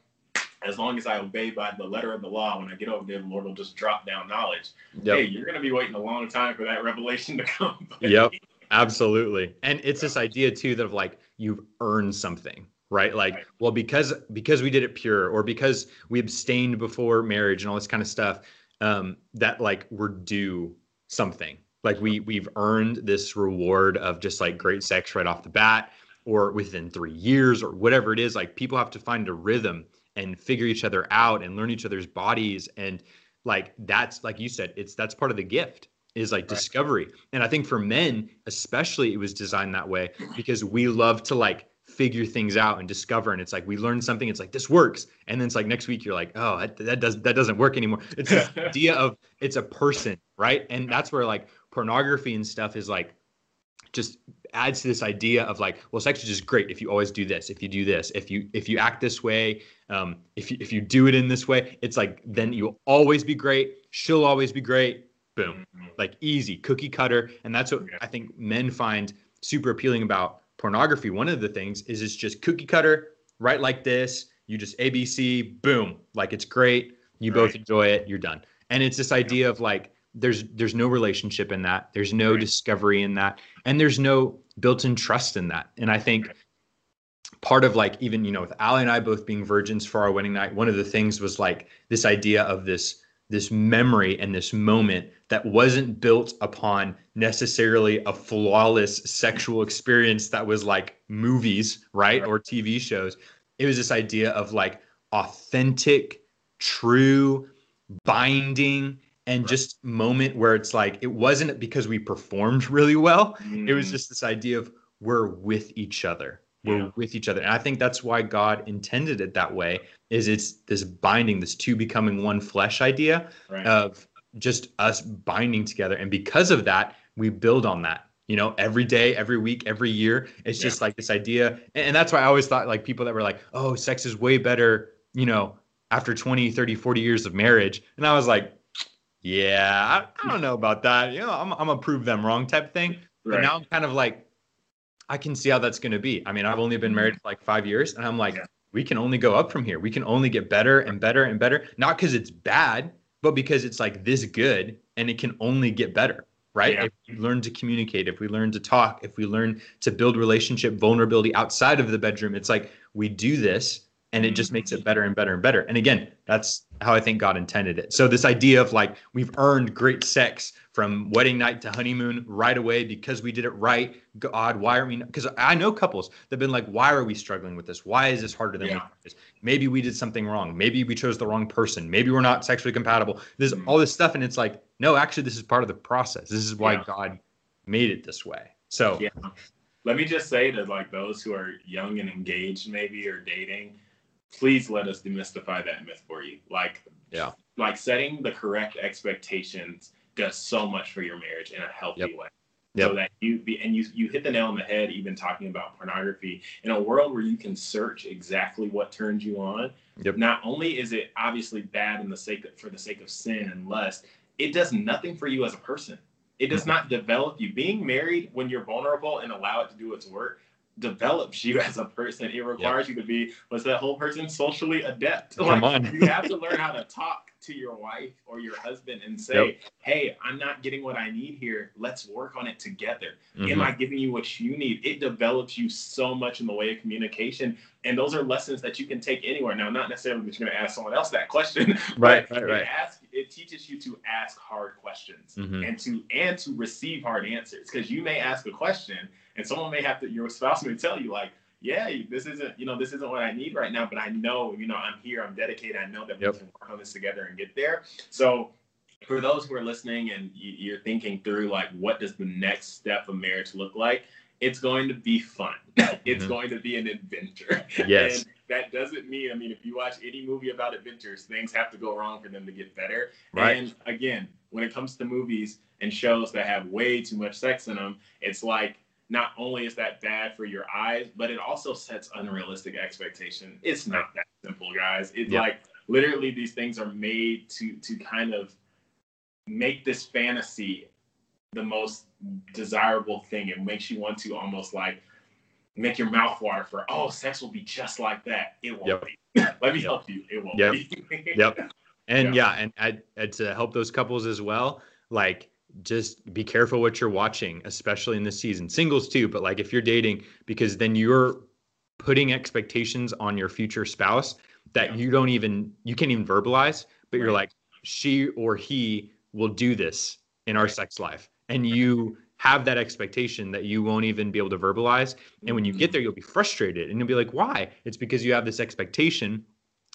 as long as I obey by the letter of the law, when I get over there, the Lord will just drop down knowledge. Yep. Hey, you're going to be waiting a long time for that revelation to come. yep. Absolutely. And it's this idea too that of like you've earned something, right? Like, right. well, because because we did it pure or because we abstained before marriage and all this kind of stuff, um, that like we're due something. Like we we've earned this reward of just like great sex right off the bat or within three years or whatever it is. Like people have to find a rhythm and figure each other out and learn each other's bodies. And like that's like you said, it's that's part of the gift is like right. discovery. And I think for men, especially, it was designed that way because we love to like figure things out and discover. And it's like we learn something, it's like this works, and then it's like next week you're like, oh, that, that does that doesn't work anymore. It's this idea of it's a person, right? And that's where like pornography and stuff is like just adds to this idea of like, well, sex is just great if you always do this, if you do this, if you if you act this way, um, if you if you do it in this way, it's like then you'll always be great. She'll always be great boom mm-hmm. like easy cookie cutter and that's what i think men find super appealing about pornography one of the things is it's just cookie cutter right like this you just abc boom like it's great you right. both enjoy it you're done and it's this idea of like there's there's no relationship in that there's no right. discovery in that and there's no built-in trust in that and i think part of like even you know with Ali and I both being virgins for our wedding night, one of the things was like this idea of this this memory and this moment that wasn't built upon necessarily a flawless sexual experience that was like movies, right? Or TV shows. It was this idea of like authentic, true, binding, and right. just moment where it's like it wasn't because we performed really well. Mm. It was mm. just this idea of we're with each other we're yeah. with each other and i think that's why god intended it that way is it's this binding this two becoming one flesh idea right. of just us binding together and because of that we build on that you know every day every week every year it's just like this idea and, that's why i always thought like people that were like oh sex is way better you know after 20 30 40 years of marriage and i was like yeah i, I don't know about that you know i'm, I'm gonna prove them wrong type thing right. but now i'm kind of like I can see how that's going to be. I mean, I've only been married for like five years, and I'm like, yeah. we can only go up from here. We can only get better and better and better. Not because it's bad, but because it's like this good, and it can only get better, right? Yeah. If we learn to communicate, if we learn to talk, if we learn to build relationship vulnerability outside of the bedroom, it's like we do this and it just makes it better and better and better. And again, that's how I think God intended it. So this idea of like we've earned great sex from wedding night to honeymoon right away because we did it right. God, why are we? Because I know couples that've been like, why are we struggling with this? Why is this harder than yeah. we? Maybe we did something wrong. Maybe we chose the wrong person. Maybe we're not sexually compatible. There's mm-hmm. all this stuff, and it's like, no, actually, this is part of the process. This is why yeah. God made it this way. So yeah. Let me just say to like those who are young and engaged, maybe or dating please let us demystify that myth for you. Like, yeah, like setting the correct expectations does so much for your marriage in a healthy yep. way. Yep. So that you be and you you hit the nail on the head even talking about pornography in a world where you can search exactly what turns you on. Yep. Not only is it obviously bad in the sake of, for the sake of sin and lust, it does nothing for you as a person. It does mm-hmm. not develop you. Being married when you're vulnerable and allow it to do its work develops you as a person. It requires yep. you to be what's that whole person socially adept. Come like, on. you have to learn how to talk to your wife or your husband and say, Yep. "Hey, I'm not getting what I need here. Let's work on it together." Am Mhm. I giving you what you need? It develops you so much in the way of communication. And those are lessons that you can take anywhere. Now, not necessarily that you're going to ask someone else that question, Right, but right, right. It, it teaches you to ask hard questions Mhm. and to and to receive hard answers. Because you may ask a question and someone may have to, your spouse may tell you, like, yeah, this isn't, you know, this isn't what I need right now, but I know, you know, I'm here, I'm dedicated, I know that Yep. we can work on this together and get there. So for those who are listening and you- you're thinking through like what does the next step of marriage look like it's going to be fun it's Mhm. going to be an adventure Yes. and that doesn't mean i mean if you watch any movie about adventures things have to go wrong for them to get better Right. and again when it comes to movies and shows that have way too much sex in them it's like not only is that bad for your eyes but it also sets unrealistic expectation it's not that simple guys it's Yeah. like literally these things are made to to kind of make this fantasy the most desirable thing. It makes you want to almost like make your mouth water for, oh, sex will be just like that. It won't Yep. be. Let me Yep. help you. It won't Yep. be. Yep. And Yeah. yeah, and I, and to help those couples as well, like just be careful what you're watching, especially in this season. Singles too, but like if you're dating, because then you're putting expectations on your future spouse that Yeah. you don't even you can't even verbalize, but you're like, she or he will do this in our Right. sex life. And you have that expectation that you won't even be able to verbalize. And when you Mm-hmm. get there, you'll be frustrated and you'll be like, why? It's because you have this expectation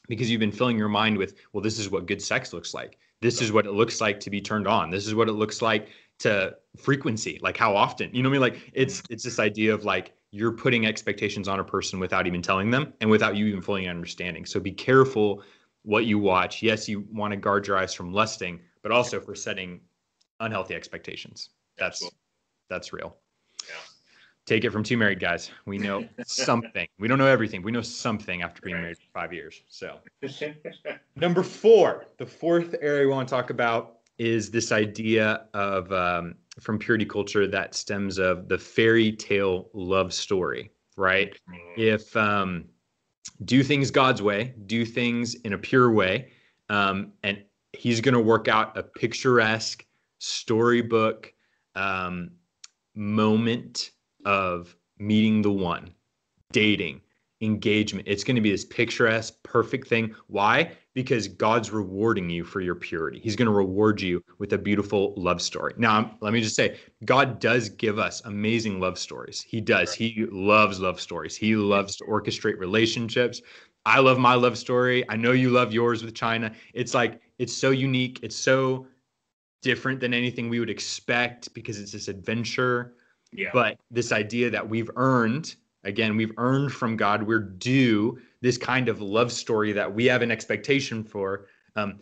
because you've been filling your mind with, well, this is what good sex looks like. This is what it looks like to be turned on. This is what it looks like to frequency, like how often. You know what I mean? Like it's mm-hmm. it's this idea of like you're putting expectations on a person without even telling them and without you even fully understanding. So be careful what you watch. Yes, you want to guard your eyes from lusting, but also for setting unhealthy expectations. That's Absolutely. that's real. Take it from two married guys. We know something. We don't know everything. We know something after being married for five years. So number four, the fourth area we want to talk about is this idea of um, from purity culture that stems of the fairy tale love story, right? If um, do things God's way, do things in a pure way, um, and He's going to work out a picturesque storybook um, moment of meeting the one, dating, engagement. It's going to be this picturesque, perfect thing. Why? Because God's rewarding you for your purity. He's going to reward you with a beautiful love story. Now, let me just say, God does give us amazing love stories. He does. He loves love stories. He loves to orchestrate relationships. I love my love story. I know you love yours with China. It's like, it's so unique. It's so different than anything we would expect because it's this adventure yeah. but this idea that we've earned again we've earned from god we're due this kind of love story that we have an expectation for um,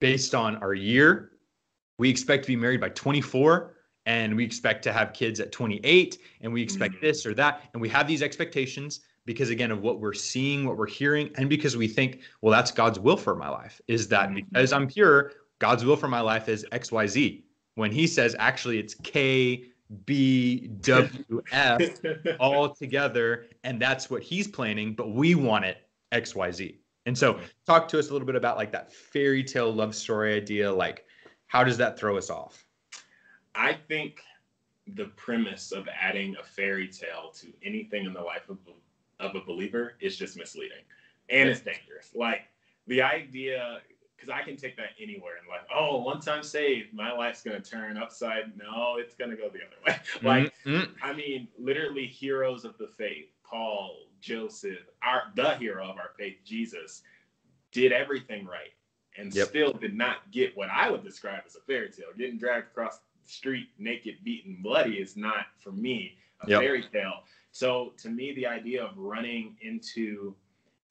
based on our year we expect to be married by 24 and we expect to have kids at 28 and we expect Mhm. this or that and we have these expectations because again of what we're seeing what we're hearing and because we think well that's god's will for my life is that Mhm. because i'm pure god's will for my life is xyz when he says actually it's k b w f all together and that's what he's planning but we want it xyz and so talk to us a little bit about like that fairy tale love story idea like how does that throw us off I think the premise of adding a fairy tale to anything in the life of, of a believer is just misleading and Yeah. it's dangerous. Like the idea, because I can take that anywhere and like, oh, once I'm saved, my life's gonna turn upside. No, it's gonna go the other way. like, Mhm. I mean, literally heroes of the faith, Paul, Joseph, our the hero of our faith, Jesus, did everything right and Yep. still did not get what I would describe as a fairy tale. Getting dragged across the street naked, beaten, bloody is not for me a Yep. fairy tale. So to me, the idea of running into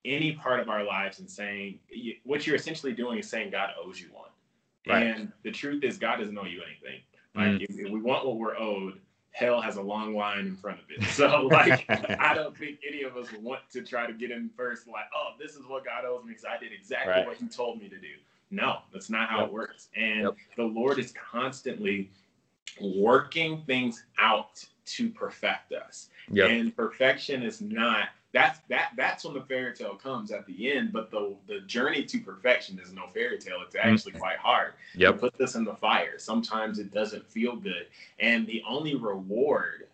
any part of our lives and saying what you're essentially doing is saying God owes you one. Right. And the truth is God doesn't owe you anything. Like Mm. if, if we want what we're owed, hell has a long line in front of it. So like I don't think any of us want to try to get in first, like, oh, this is what God owes me because I did exactly Right. what He told me to do. No, that's not how Yep. it works. And Yep. the Lord is constantly working things out to perfect us. yep And perfection is not that's that that's when the fairy tale comes at the end. But the the journey to perfection is no fairy tale. It's actually mm-hmm. quite hard. Yep. Put this in the fire. Sometimes it doesn't feel good, and the only reward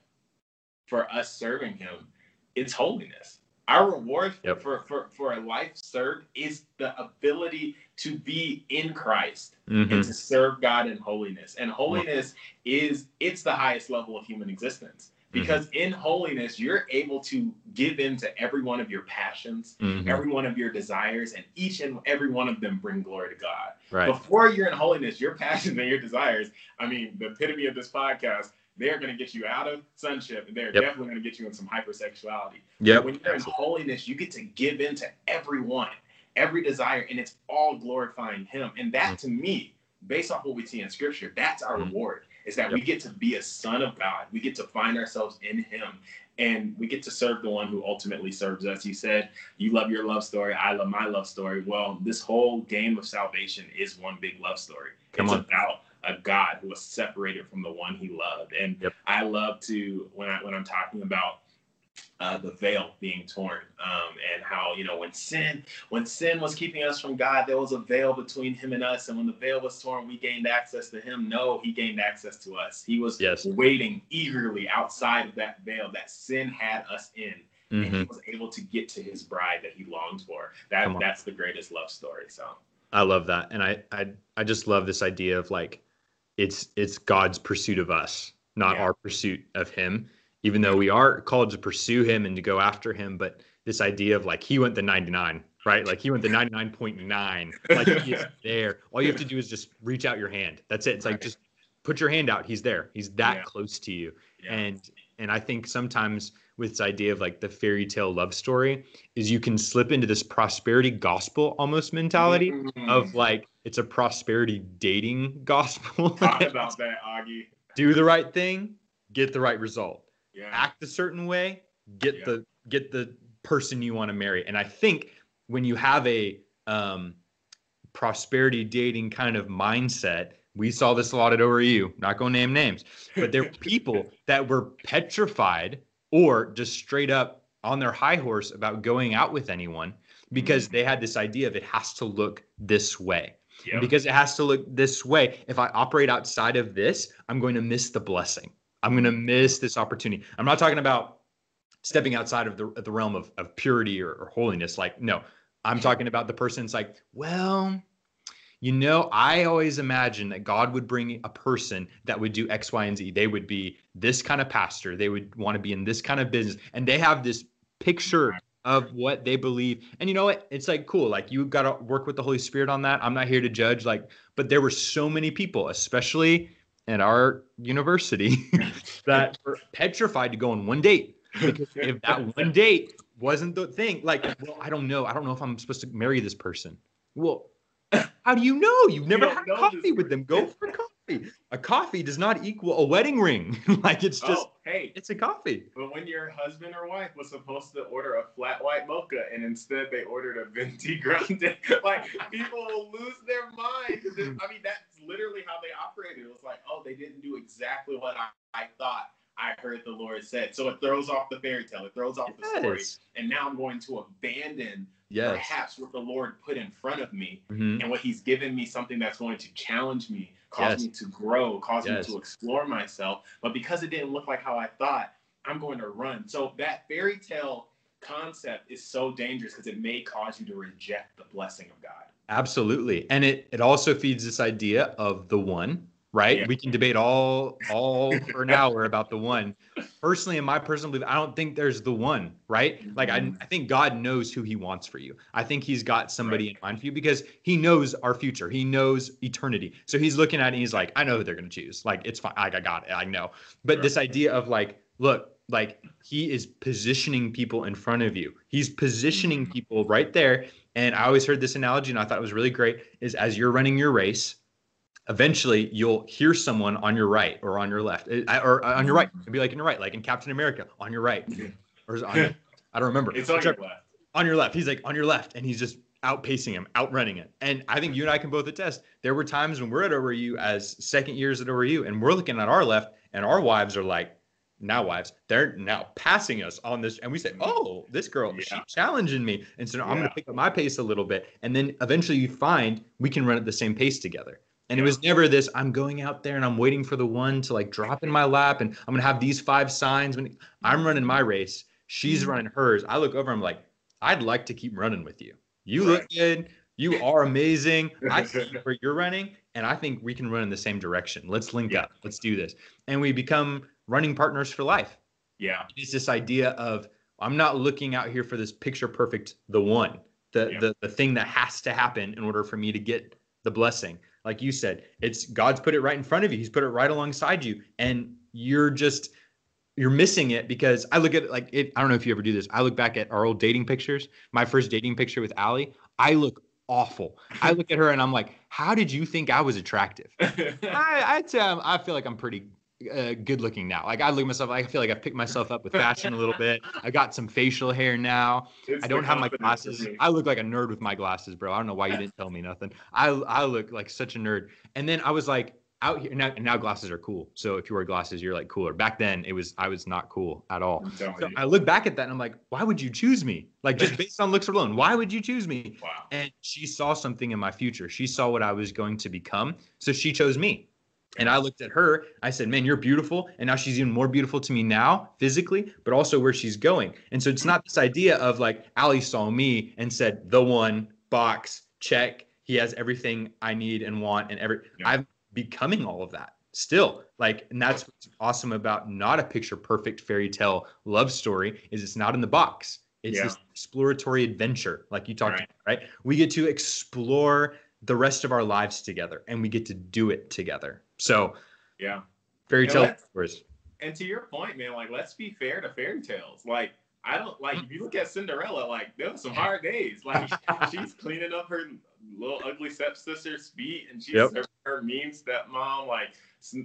for us serving Him is holiness. Our reward yep. for, for, for a life served is the ability to be in Christ mm-hmm. and to serve God in holiness. And holiness is it's the highest level of human existence because mm-hmm. in holiness you're able to give in to every one of your passions mm-hmm. every one of your desires and each and every one of them bring glory to god right. before you're in holiness your passions and your desires i mean the epitome of this podcast they're going to get you out of sonship and they're yep. definitely going to get you in some hypersexuality yeah when you're Absolutely. in holiness you get to give in to everyone every desire and it's all glorifying him and that mm-hmm. to me based off what we see in scripture that's our mm-hmm. reward is that yep. we get to be a son of God. We get to find ourselves in Him and we get to serve the one who ultimately serves us. You said you love your love story. I love my love story. Well, this whole game of salvation is one big love story. Come it's on. about a God who was separated from the one he loved. And yep. I love to when I when I'm talking about uh, the veil being torn um, and how you know when sin when sin was keeping us from god there was a veil between him and us and when the veil was torn we gained access to him no he gained access to us he was yes. waiting eagerly outside of that veil that sin had us in mm-hmm. and he mm-hmm. was able to get to his bride that he longs for that that's the greatest love story so i love that and I, I i just love this idea of like it's it's god's pursuit of us not yeah. our pursuit of him even though we are called to pursue him and to go after him. But this idea of like he went the 99, right? Like he went the 99.9, like he's there. All you have to do is just reach out your hand. That's it. It's like just put your hand out. He's there. He's that yeah. close to you. Yeah. And and I think sometimes with this idea of like the fairy tale love story is you can slip into this prosperity gospel almost mentality mm-hmm. of like it's a prosperity dating gospel. Talk about that, Augie. Do the right thing, get the right result yeah. act a certain way, get yeah. the get the person you want to marry. And I think when you have a um, prosperity dating kind of mindset, we saw this a lot at ORU. Not going to name names, but there were people that were petrified or just straight up on their high horse about going out with anyone because mm-hmm. they had this idea of it has to look this way. Yep. Because it has to look this way. If I operate outside of this, I'm going to miss the blessing. I'm going to miss this opportunity. I'm not talking about stepping outside of the, the realm of, of purity or, or holiness. Like, no, I'm talking about the person's like, well, you know, I always imagine that God would bring a person that would do X, Y, and Z. They would be this kind of pastor. They would want to be in this kind of business. And they have this picture of what they believe. And you know what? It's like cool. Like you got to work with the Holy Spirit on that. I'm not here to judge. Like, but there were so many people, especially at our university that were petrified to go on one date because if that one date wasn't the thing, like, well, I don't know. I don't know if I'm supposed to marry this person. Well, how do you know? You've never you had coffee with them. Go for coffee coffee. A coffee does not equal a wedding ring. like it's just oh, hey, it's a coffee. But when your husband or wife was supposed to order a flat white mocha and instead they ordered a venti grande, like people will lose their mind. I mean, that's literally how they operated. It was like, oh, they didn't do exactly what I, I thought. I heard the Lord said. So it throws off the fairy tale. It throws off yes. the story. And now I'm going to abandon yes. perhaps what the Lord put in front of me mm-hmm. and what He's given me something that's going to challenge me cause yes. me to grow, cause yes. me to explore myself. But because it didn't look like how I thought, I'm going to run. So that fairy tale concept is so dangerous because it may cause you to reject the blessing of God. Absolutely. And it it also feeds this idea of the one right? Yeah. We can debate all all for an hour about the one. Personally, in my personal belief, I don't think there's the one, right? Like I, mm-hmm. I think God knows who he wants for you. I think he's got somebody right. in mind for you because he knows our future. He knows eternity. So he's looking at it and he's like, I know who they're gonna choose. Like it's fine. Like, I got it. I know. But right. this idea of like, look, like he is positioning people in front of you. He's positioning mm-hmm. people right there. And I always heard this analogy and I thought it was really great is as you're running your race, eventually you'll hear someone on your right or on your left eh, or on your right. It'd be like in your right, like in Captain America, on your right, or on your, I don't remember. It's on your left. On your left. He's like on your left, and he's just outpacing him, outrunning it. And I think you and I can both attest. There were times when we're at ORU as second years at ORU, and we're looking at our left, and our wives are like, now wives, they're now passing us on this. And we say, oh, this girl, Yeah. she's challenging me. And so now I'm going to pick up my pace a little bit. And then eventually you find we can run at the same pace together. And it was never this, I'm going out there and I'm waiting for the one to like drop in my lap and I'm going to have these five signs. When I'm running my race, she's Mhm. running hers. I look over, I'm like, I'd like to keep running with you. You look good. You are amazing. I see where you're running, and I think we can run in the same direction. Let's link Yeah. up. Let's do this. And we become running partners for life. Yeah. It's this idea of I'm not looking out here for this picture perfect, the one, the Yeah. the the thing that has to happen in order for me to get the blessing. Like you said, it's God's put it right in front of you. He's put it right alongside you, and you're just you're missing it because I look at it like it. I don't know if you ever do this. I look back at our old dating pictures. My first dating picture with Allie, I look awful. I look at her and I'm like, how did you think I was attractive? I, I'd I feel like I'm pretty uh, good looking now. Like I look at myself, I feel like I've picked myself up with fashion a little bit. I got some facial hair now. It's I don't have my glasses. I look like a nerd with my glasses, bro. I don't know why you didn't tell me nothing. I I look like such a nerd. And then I was like out here now. And now glasses are cool. So if you wear glasses, you're like cooler. Back then, it was I was not cool at all. So you. I look back at that and I'm like, why would you choose me? Like just based on looks alone, why would you choose me? Wow. and she saw something in my future. She saw what I was going to become. So she chose me. And I looked at her. I said, Man, you're beautiful. And now she's even more beautiful to me now, physically, but also where she's going. And so it's not this idea of like, Ali saw me and said, The one box, check. He has everything I need and want. And every, Yeah. I'm becoming all of that still. Like, and that's what's awesome about not a picture perfect fairy tale love story is it's not in the box. It's Yeah. this exploratory adventure, like you talked Right. about, right? We get to explore the rest of our lives together and we get to do it together. So Yeah. fairy tale stories. And to your point, man, like let's be fair to fairy tales. Like I don't like if you look at Cinderella, like there were some hard days. Like she's cleaning up her little ugly stepsister's feet, and she's Yep. her, her mean stepmom. Like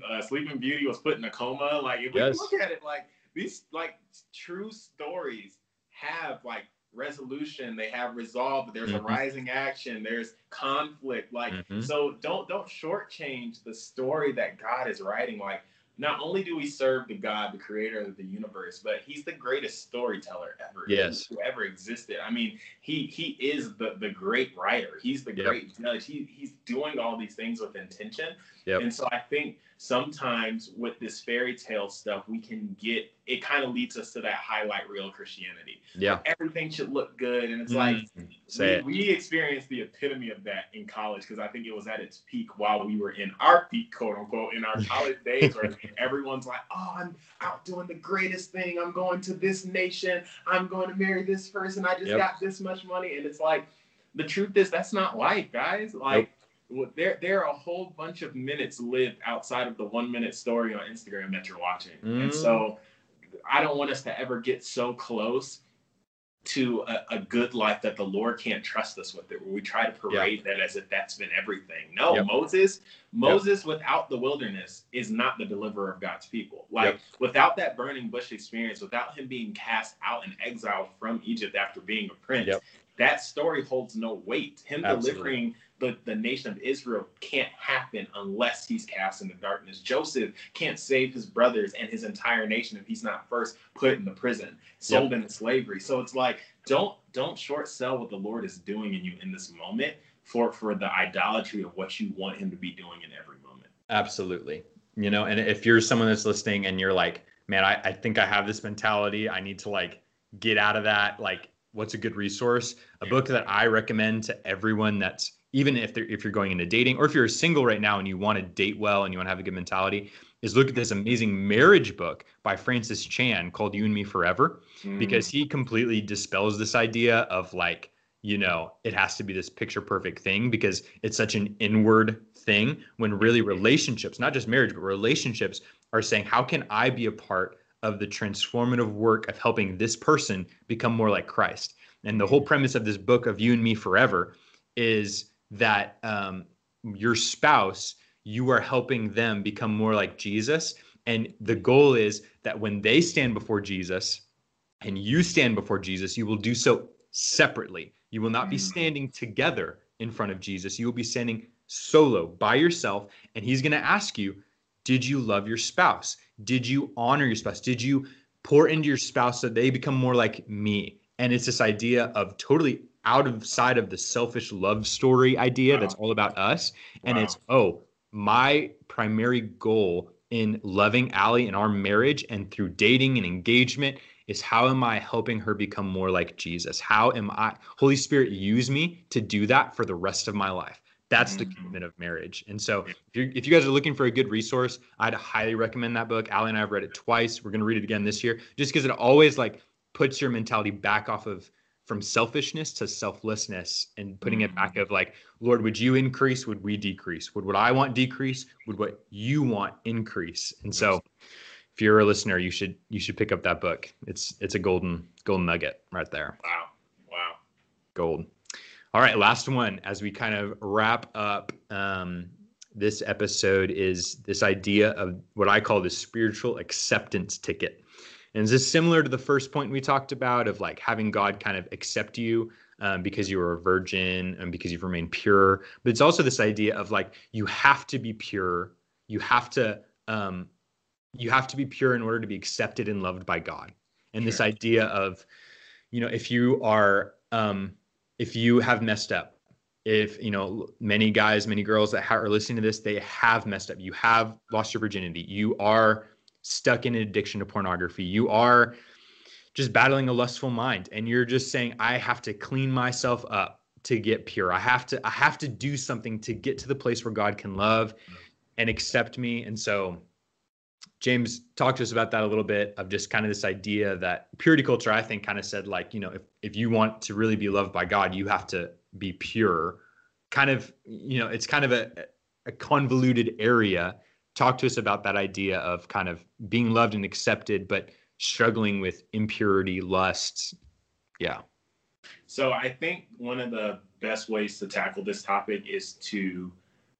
uh, Sleeping Beauty was put in a coma. Like if Yes. we look at it, like these like true stories have like resolution. They have resolve. There's Mhm. a rising action. There's conflict. Like Mhm. so, don't don't shortchange the story that God is writing. Like not only do we serve the God, the creator of the universe, but he's the greatest storyteller ever. Yes. Who ever existed. I mean, he he is the the great writer. He's the Yep. great judge. He he's doing all these things with intention. Yep. And so I think sometimes with this fairy tale stuff, we can get it kind of leads us to that highlight reel Christianity. Yeah. Everything should look good. And it's like Mm, say it. we, we experienced the epitome of that in college because I think it was at its peak while we were in our peak, quote unquote, in our college days where everyone's like, oh, I'm out doing the greatest thing. I'm going to this nation. I'm going to marry this person. I just Yep. got this much money. And it's like, the truth is, that's not life, guys. Like, well, there, there are a whole bunch of minutes lived outside of the one minute story on Instagram that you're watching. And Mm. so I don't want us to ever get so close to a, a good life that the Lord can't trust us with it, where we try to parade that as if that's been everything. No, Yep. Moses, Moses without the wilderness is not the deliverer of God's people. Like Yep. without that burning bush experience, without him being cast out and exiled from Egypt after being a prince, Yep. that story holds no weight. Him Absolutely. delivering the, the nation of Israel can't happen unless he's cast into darkness. Joseph can't save his brothers and his entire nation if he's not first put in the prison, sold into slavery. So it's like don't don't short sell what the Lord is doing in you in this moment for for the idolatry of what you want him to be doing in every moment. Absolutely. You know, and if you're someone that's listening and you're like, man, I, I think I have this mentality. I need to like get out of that. Like, what's a good resource? A book that I recommend to everyone that's even if they're if you're going into dating or if you're single right now and you want to date well and you want to have a good mentality, is look at this amazing marriage book by Francis Chan called You and Me Forever because mm. he completely dispels this idea of like you know it has to be this picture perfect thing because it's such an inward thing when really relationships not just marriage but relationships are saying how can i be a part of the transformative work of helping this person become more like christ? And the whole mm. premise of this book of you and me forever is that um, your spouse you are helping them become more like jesus and the goal is that when they stand before jesus and you stand before Jesus, you will do so separately. You will not be Mm. standing together in front of Jesus. You will be standing solo by yourself. And he's going to ask you, Did you love your spouse? Did you honor your spouse? Did you pour into your spouse so they become more like me? And it's this idea of totally out of side of the selfish love story idea wow. that's all about us. And wow. it's, oh, my primary goal in loving Allie in our marriage and through dating and engagement is how am I helping her become more like Jesus? How am I, Holy Spirit, use me to do that for the rest of my life? That's the mm-hmm. commitment of marriage. And so, if, you if you guys are looking for a good resource, I'd highly recommend that book. Allie and I have read it twice. We're going to read it again this year, just because it always like puts your mentality back off of from selfishness to selflessness and putting it back mm. of like lord would you increase? Would we decrease? Would what i want decrease? Would what you want increase? And so if you're a listener you should you should pick up that book. It's it's a golden golden nugget right there. Wow. Wow. Gold. All right last one as we kind of wrap up um, this episode is this idea of what i call the spiritual acceptance ticket and is this similar to the first point we talked about of like having God kind of accept you um, because you are a virgin and because you've remained pure? But it's also this idea of like you have to be pure. You have to um, you have to be pure in order to be accepted and loved by God. And sure. this idea of, you know, if you are um, if you have messed up, if you know many guys, many girls that are listening to this, they have messed up. You have lost your virginity. You are stuck in an addiction to pornography. You are just battling a lustful mind and you're just saying I have to clean myself up to get pure. I have to I have to do something to get to the place where God can love and accept me. And so James talked to us about that a little bit of just kind of this idea that purity culture, I think, kind of said like, you know, if, if you want to really be loved by God, you have to be pure. Kind of, you know, it's kind of a, a convoluted area talk to us about that idea of kind of being loved and accepted, but struggling with impurity, lusts. Yeah. So I think one of the best ways to tackle this topic is to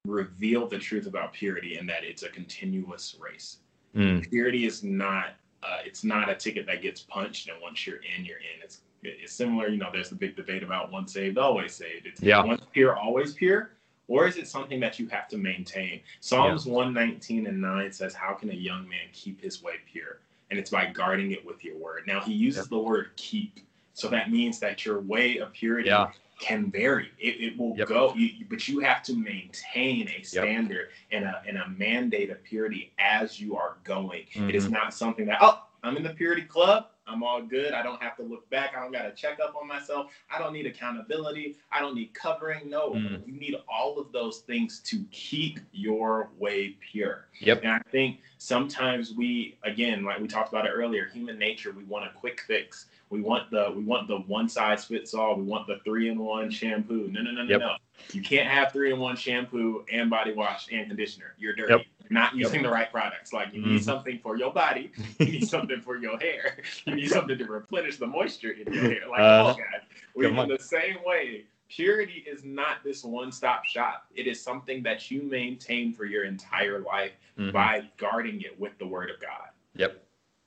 reveal the truth about purity and that it's a continuous race. Mm. Purity is not uh, it's not a ticket that gets punched and once you're in, you're in. It's it's similar, you know, there's a big debate about once saved, always saved. It's yeah. once pure, always pure or is it something that you have to maintain? Psalms yeah. 119 and 9 says, How can a young man keep his way pure? And it's by guarding it with your word. Now, he uses yeah. the word keep. So that means that your way of purity yeah. can vary. It, it will yep. go, you, but you have to maintain a standard yep. and, a, and a mandate of purity as you are going. Mm-hmm. It is mm-hmm. not something that, oh, I'm in the purity club. I'm all good. I don't have to look back. I don't got to check up on myself. I don't need accountability. I don't need covering. No, mm. you need all of those things to keep your way pure. Yep. And I think sometimes we, again, like we talked about it earlier, human nature, we want a quick fix. We want the we want the one size fits all. We want the three in one shampoo. No, no, no, no, yep. no. You can't have three in one shampoo and body wash and conditioner. You're dirty. Yep not using yep. the right products. Like you need mm-hmm. something for your body, you need something for your hair, you need something to replenish the moisture in your hair. Like, uh, oh God, we in the same way. Purity is not this one-stop shop. It is something that you maintain for your entire life mm-hmm. by guarding it with the Word of God. Yep,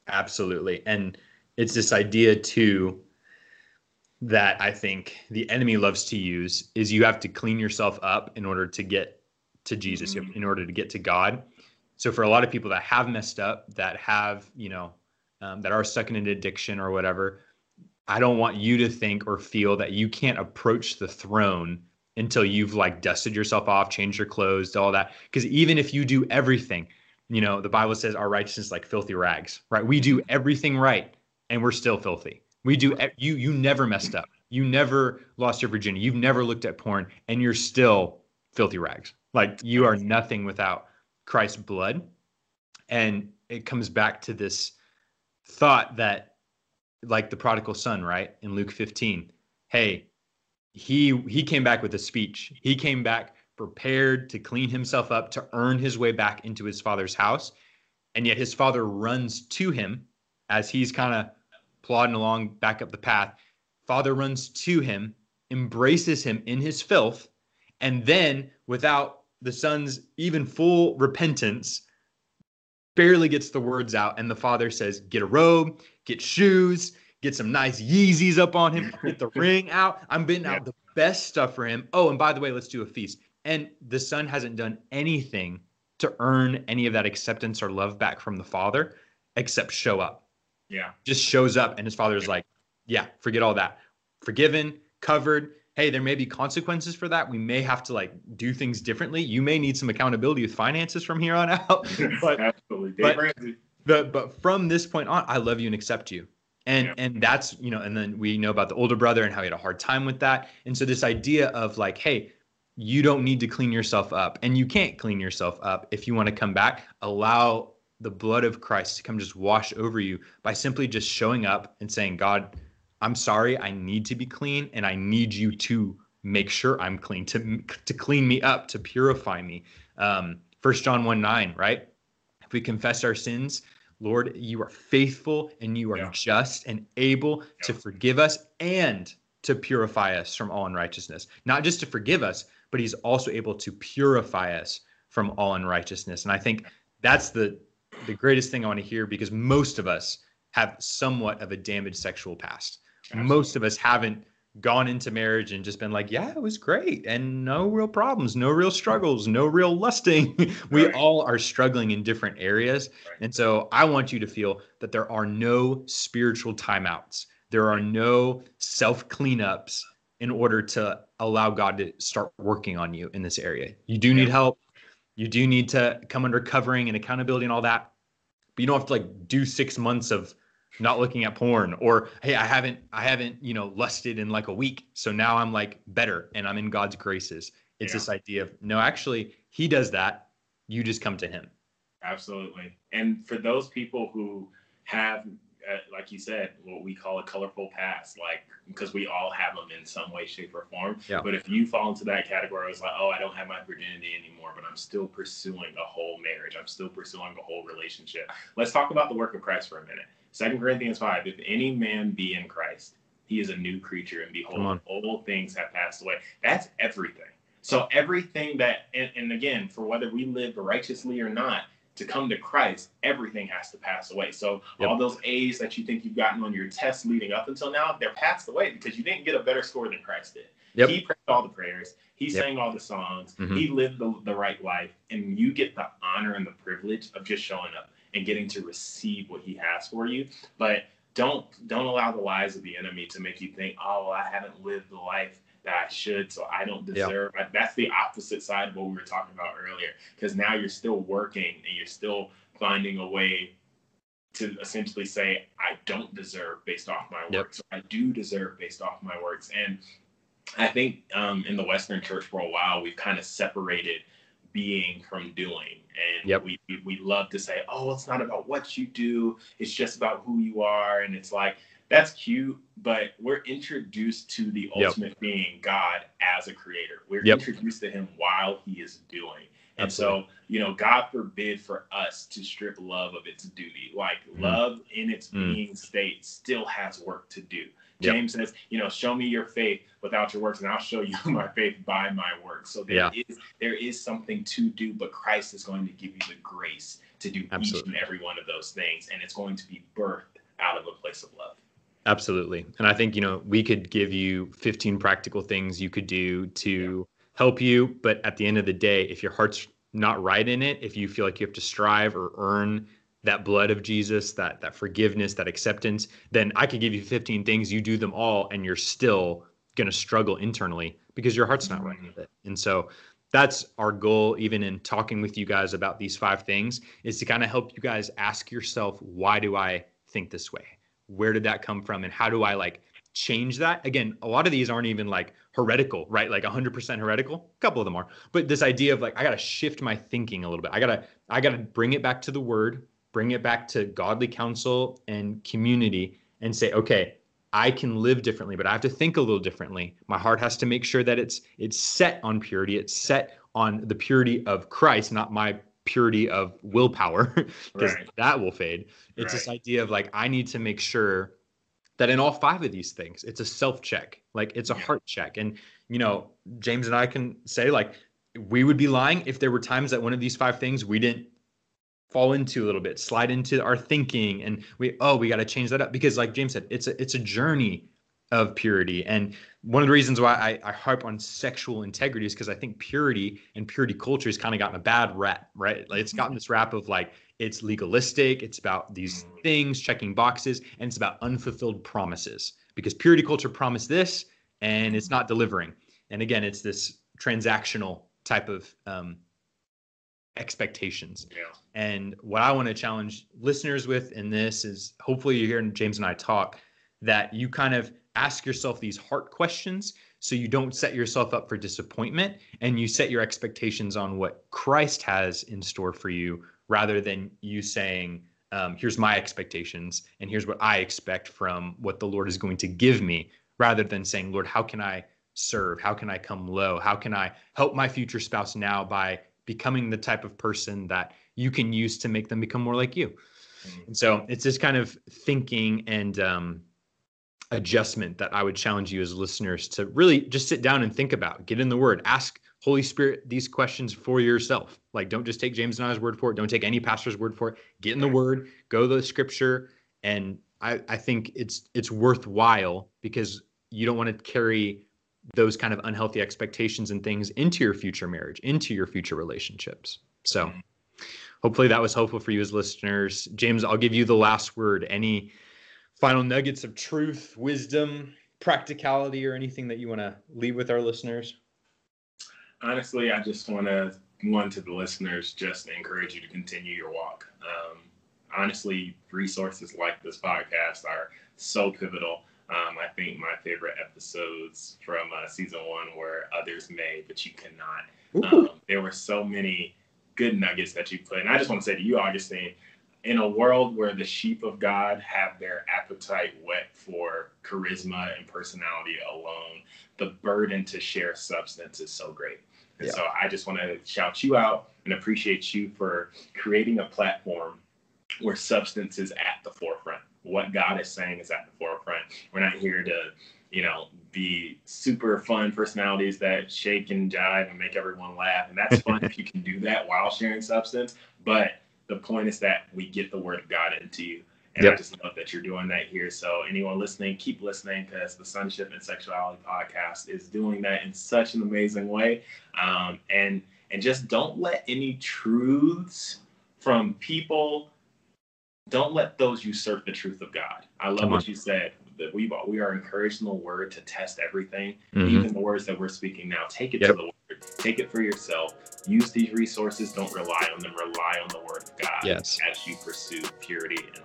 absolutely. And it's this idea too that I think the enemy loves to use is you have to clean yourself up in order to get to Jesus, mm-hmm. in order to get to God. So for a lot of people that have messed up, that have, you know, um, that are stuck in an addiction or whatever, I don't want you to think or feel that you can't approach the throne until you've like dusted yourself off, changed your clothes, all that. Because even if you do everything, you know, the Bible says our righteousness like filthy rags, right? We do everything right and we're still filthy. We do you you never messed up. You never lost your virginity. You've never looked at porn and you're still filthy rags. Like you are nothing without Christ's blood. And it comes back to this thought that like the prodigal son, right? In Luke 15. Hey, he he came back with a speech. He came back prepared to clean himself up to earn his way back into his father's house. And yet his father runs to him as he's kind of plodding along back up the path. Father runs to him, embraces him in his filth, and then without the son's even full repentance barely gets the words out and the father says get a robe get shoes get some nice yeezys up on him get the ring out i'm bidding yeah. out the best stuff for him oh and by the way let's do a feast and the son hasn't done anything to earn any of that acceptance or love back from the father except show up. Yeah. Just shows up and his father's like, yeah, forget all that. Forgiven, covered. Hey, there may be consequences for that. We may have to like do things differently. You may need some accountability with finances from here on out. but absolutely. But, the, but from this point on, I love you and accept you. And yeah. and that's, you know, and then we know about the older brother and how he had a hard time with that. And so this idea of like, hey, you don't need to clean yourself up and you can't clean yourself up if you want to come back allow the blood of christ to come just wash over you by simply just showing up and saying god i'm sorry i need to be clean and i need you to make sure i'm clean to to clean me up to purify me um first john 1 9 right if we confess our sins lord you are faithful and you are yeah. just and able yeah. to forgive us and to purify us from all unrighteousness not just to forgive us but he's also able to purify us from all unrighteousness. And I think that's the the greatest thing I want to hear because most of us have somewhat of a damaged sexual past. Absolutely. Most of us haven't gone into marriage and just been like, yeah, it was great and no real problems, no real struggles, no real lusting. we right. all are struggling in different areas. Right. And so I want you to feel that there are no spiritual timeouts. There are no self cleanups in order to allow God to start working on you in this area. You do need help. You do need to come under covering and accountability and all that. But you don't have to like do six months of not looking at porn or hey, I haven't I haven't, you know, lusted in like a week. So now I'm like better and I'm in God's graces. It's yeah. this idea of no, actually, he does that. You just come to him. Absolutely. And for those people who have uh, like you said, what we call a colorful past, like because we all have them in some way, shape, or form. Yeah. But if you fall into that category, it's like, oh, I don't have my virginity anymore, but I'm still pursuing a whole marriage. I'm still pursuing a whole relationship. Let's talk about the work of Christ for a minute. Second Corinthians five: If any man be in Christ, he is a new creature, and behold, old things have passed away. That's everything. So everything that, and, and again, for whether we live righteously or not, to come to Christ, everything has to pass away. So yep. all those A's that you think you've gotten on your test leading up until now, they're passed away because you didn't get a better score than Christ did. Yep. He prayed all the prayers. He yep. sang all the songs. Mm-hmm. He lived the, the right life. And you get the honor and the privilege of just showing up and getting to receive what he has for you. But don't don't allow the lies of the enemy to make you think, oh, well, I haven't lived the life that I should, so I don't deserve. Yeah. That's the opposite side of what we were talking about earlier. Because now you're still working and you're still finding a way to essentially say, I don't deserve based off my yep. works. I do deserve based off my works. And I think um, in the Western church for a while, we've kind of separated being from doing. And yep. we, we love to say, oh, it's not about what you do, it's just about who you are. And it's like, that's cute, but we're introduced to the ultimate yep. being, God, as a creator. We're yep. introduced to him while he is doing. And Absolutely. so, you know, God forbid for us to strip love of its duty. Like mm. love in its mm. being state still has work to do. James yep. says, you know, show me your faith without your works, and I'll show you my faith by my works. So there yeah. is there is something to do, but Christ is going to give you the grace to do Absolutely. each and every one of those things, and it's going to be birthed out of a place of love. Absolutely. And I think, you know, we could give you 15 practical things you could do to yeah. help you. But at the end of the day, if your heart's not right in it, if you feel like you have to strive or earn that blood of Jesus, that that forgiveness, that acceptance, then I could give you 15 things, you do them all, and you're still gonna struggle internally because your heart's not mm-hmm. right with it. And so that's our goal, even in talking with you guys about these five things, is to kind of help you guys ask yourself, why do I think this way? where did that come from and how do I like change that? Again, a lot of these aren't even like heretical, right? Like 100% heretical. A couple of them are. But this idea of like I got to shift my thinking a little bit. I got to I got to bring it back to the word, bring it back to godly counsel and community and say, "Okay, I can live differently, but I have to think a little differently. My heart has to make sure that it's it's set on purity. It's set on the purity of Christ, not my purity of willpower because right. that will fade. It's right. this idea of like I need to make sure that in all five of these things, it's a self check, like it's a yeah. heart check. And you know, James and I can say like we would be lying if there were times that one of these five things we didn't fall into a little bit, slide into our thinking, and we oh we got to change that up because like James said, it's a it's a journey of purity. And one of the reasons why I, I harp on sexual integrity is because I think purity and purity culture has kind of gotten a bad rap, right? Like it's gotten this rap of like it's legalistic, it's about these things, checking boxes, and it's about unfulfilled promises. Because purity culture promised this and it's not delivering. And again, it's this transactional type of um, expectations. Yeah. And what I want to challenge listeners with in this is hopefully you're hearing James and I talk that you kind of ask yourself these heart questions so you don't set yourself up for disappointment and you set your expectations on what Christ has in store for you rather than you saying, um, here's my expectations and here's what I expect from what the Lord is going to give me, rather than saying, Lord, how can I serve? How can I come low? How can I help my future spouse now by becoming the type of person that you can use to make them become more like you? Mm-hmm. And so it's this kind of thinking and um, adjustment that I would challenge you as listeners to really just sit down and think about, get in the word, ask Holy Spirit these questions for yourself. Like, don't just take James and I's word for it. Don't take any pastor's word for it. Get in the word, go to the scripture. And I, I think it's it's worthwhile because you don't want to carry those kind of unhealthy expectations and things into your future marriage, into your future relationships. So hopefully that was helpful for you as listeners. James, I'll give you the last word. Any final nuggets of truth, wisdom, practicality, or anything that you want to leave with our listeners? Honestly, I just want to one to the listeners just encourage you to continue your walk. Um, honestly, resources like this podcast are so pivotal. Um, I think my favorite episodes from uh, season one were Others May, but you cannot. Um, there were so many good nuggets that you put. And I just want to say to you, Augustine, in a world where the sheep of God have their appetite whet for charisma and personality alone, the burden to share substance is so great. And yeah. so I just want to shout you out and appreciate you for creating a platform where substance is at the forefront. What God is saying is at the forefront. We're not here to, you know, be super fun personalities that shake and jive and make everyone laugh. And that's fun if you can do that while sharing substance. But the point is that we get the word of God into you. And yep. I just love that you're doing that here. So anyone listening, keep listening because the Sonship and Sexuality podcast is doing that in such an amazing way. Um, and and just don't let any truths from people, don't let those usurp the truth of God. I love Come what on. you said that we we are encouraged in the word to test everything, mm-hmm. even the words that we're speaking now. Take it yep. to the word. Take it for yourself. Use these resources. Don't rely on them. Rely on the word of God yes. as you pursue purity and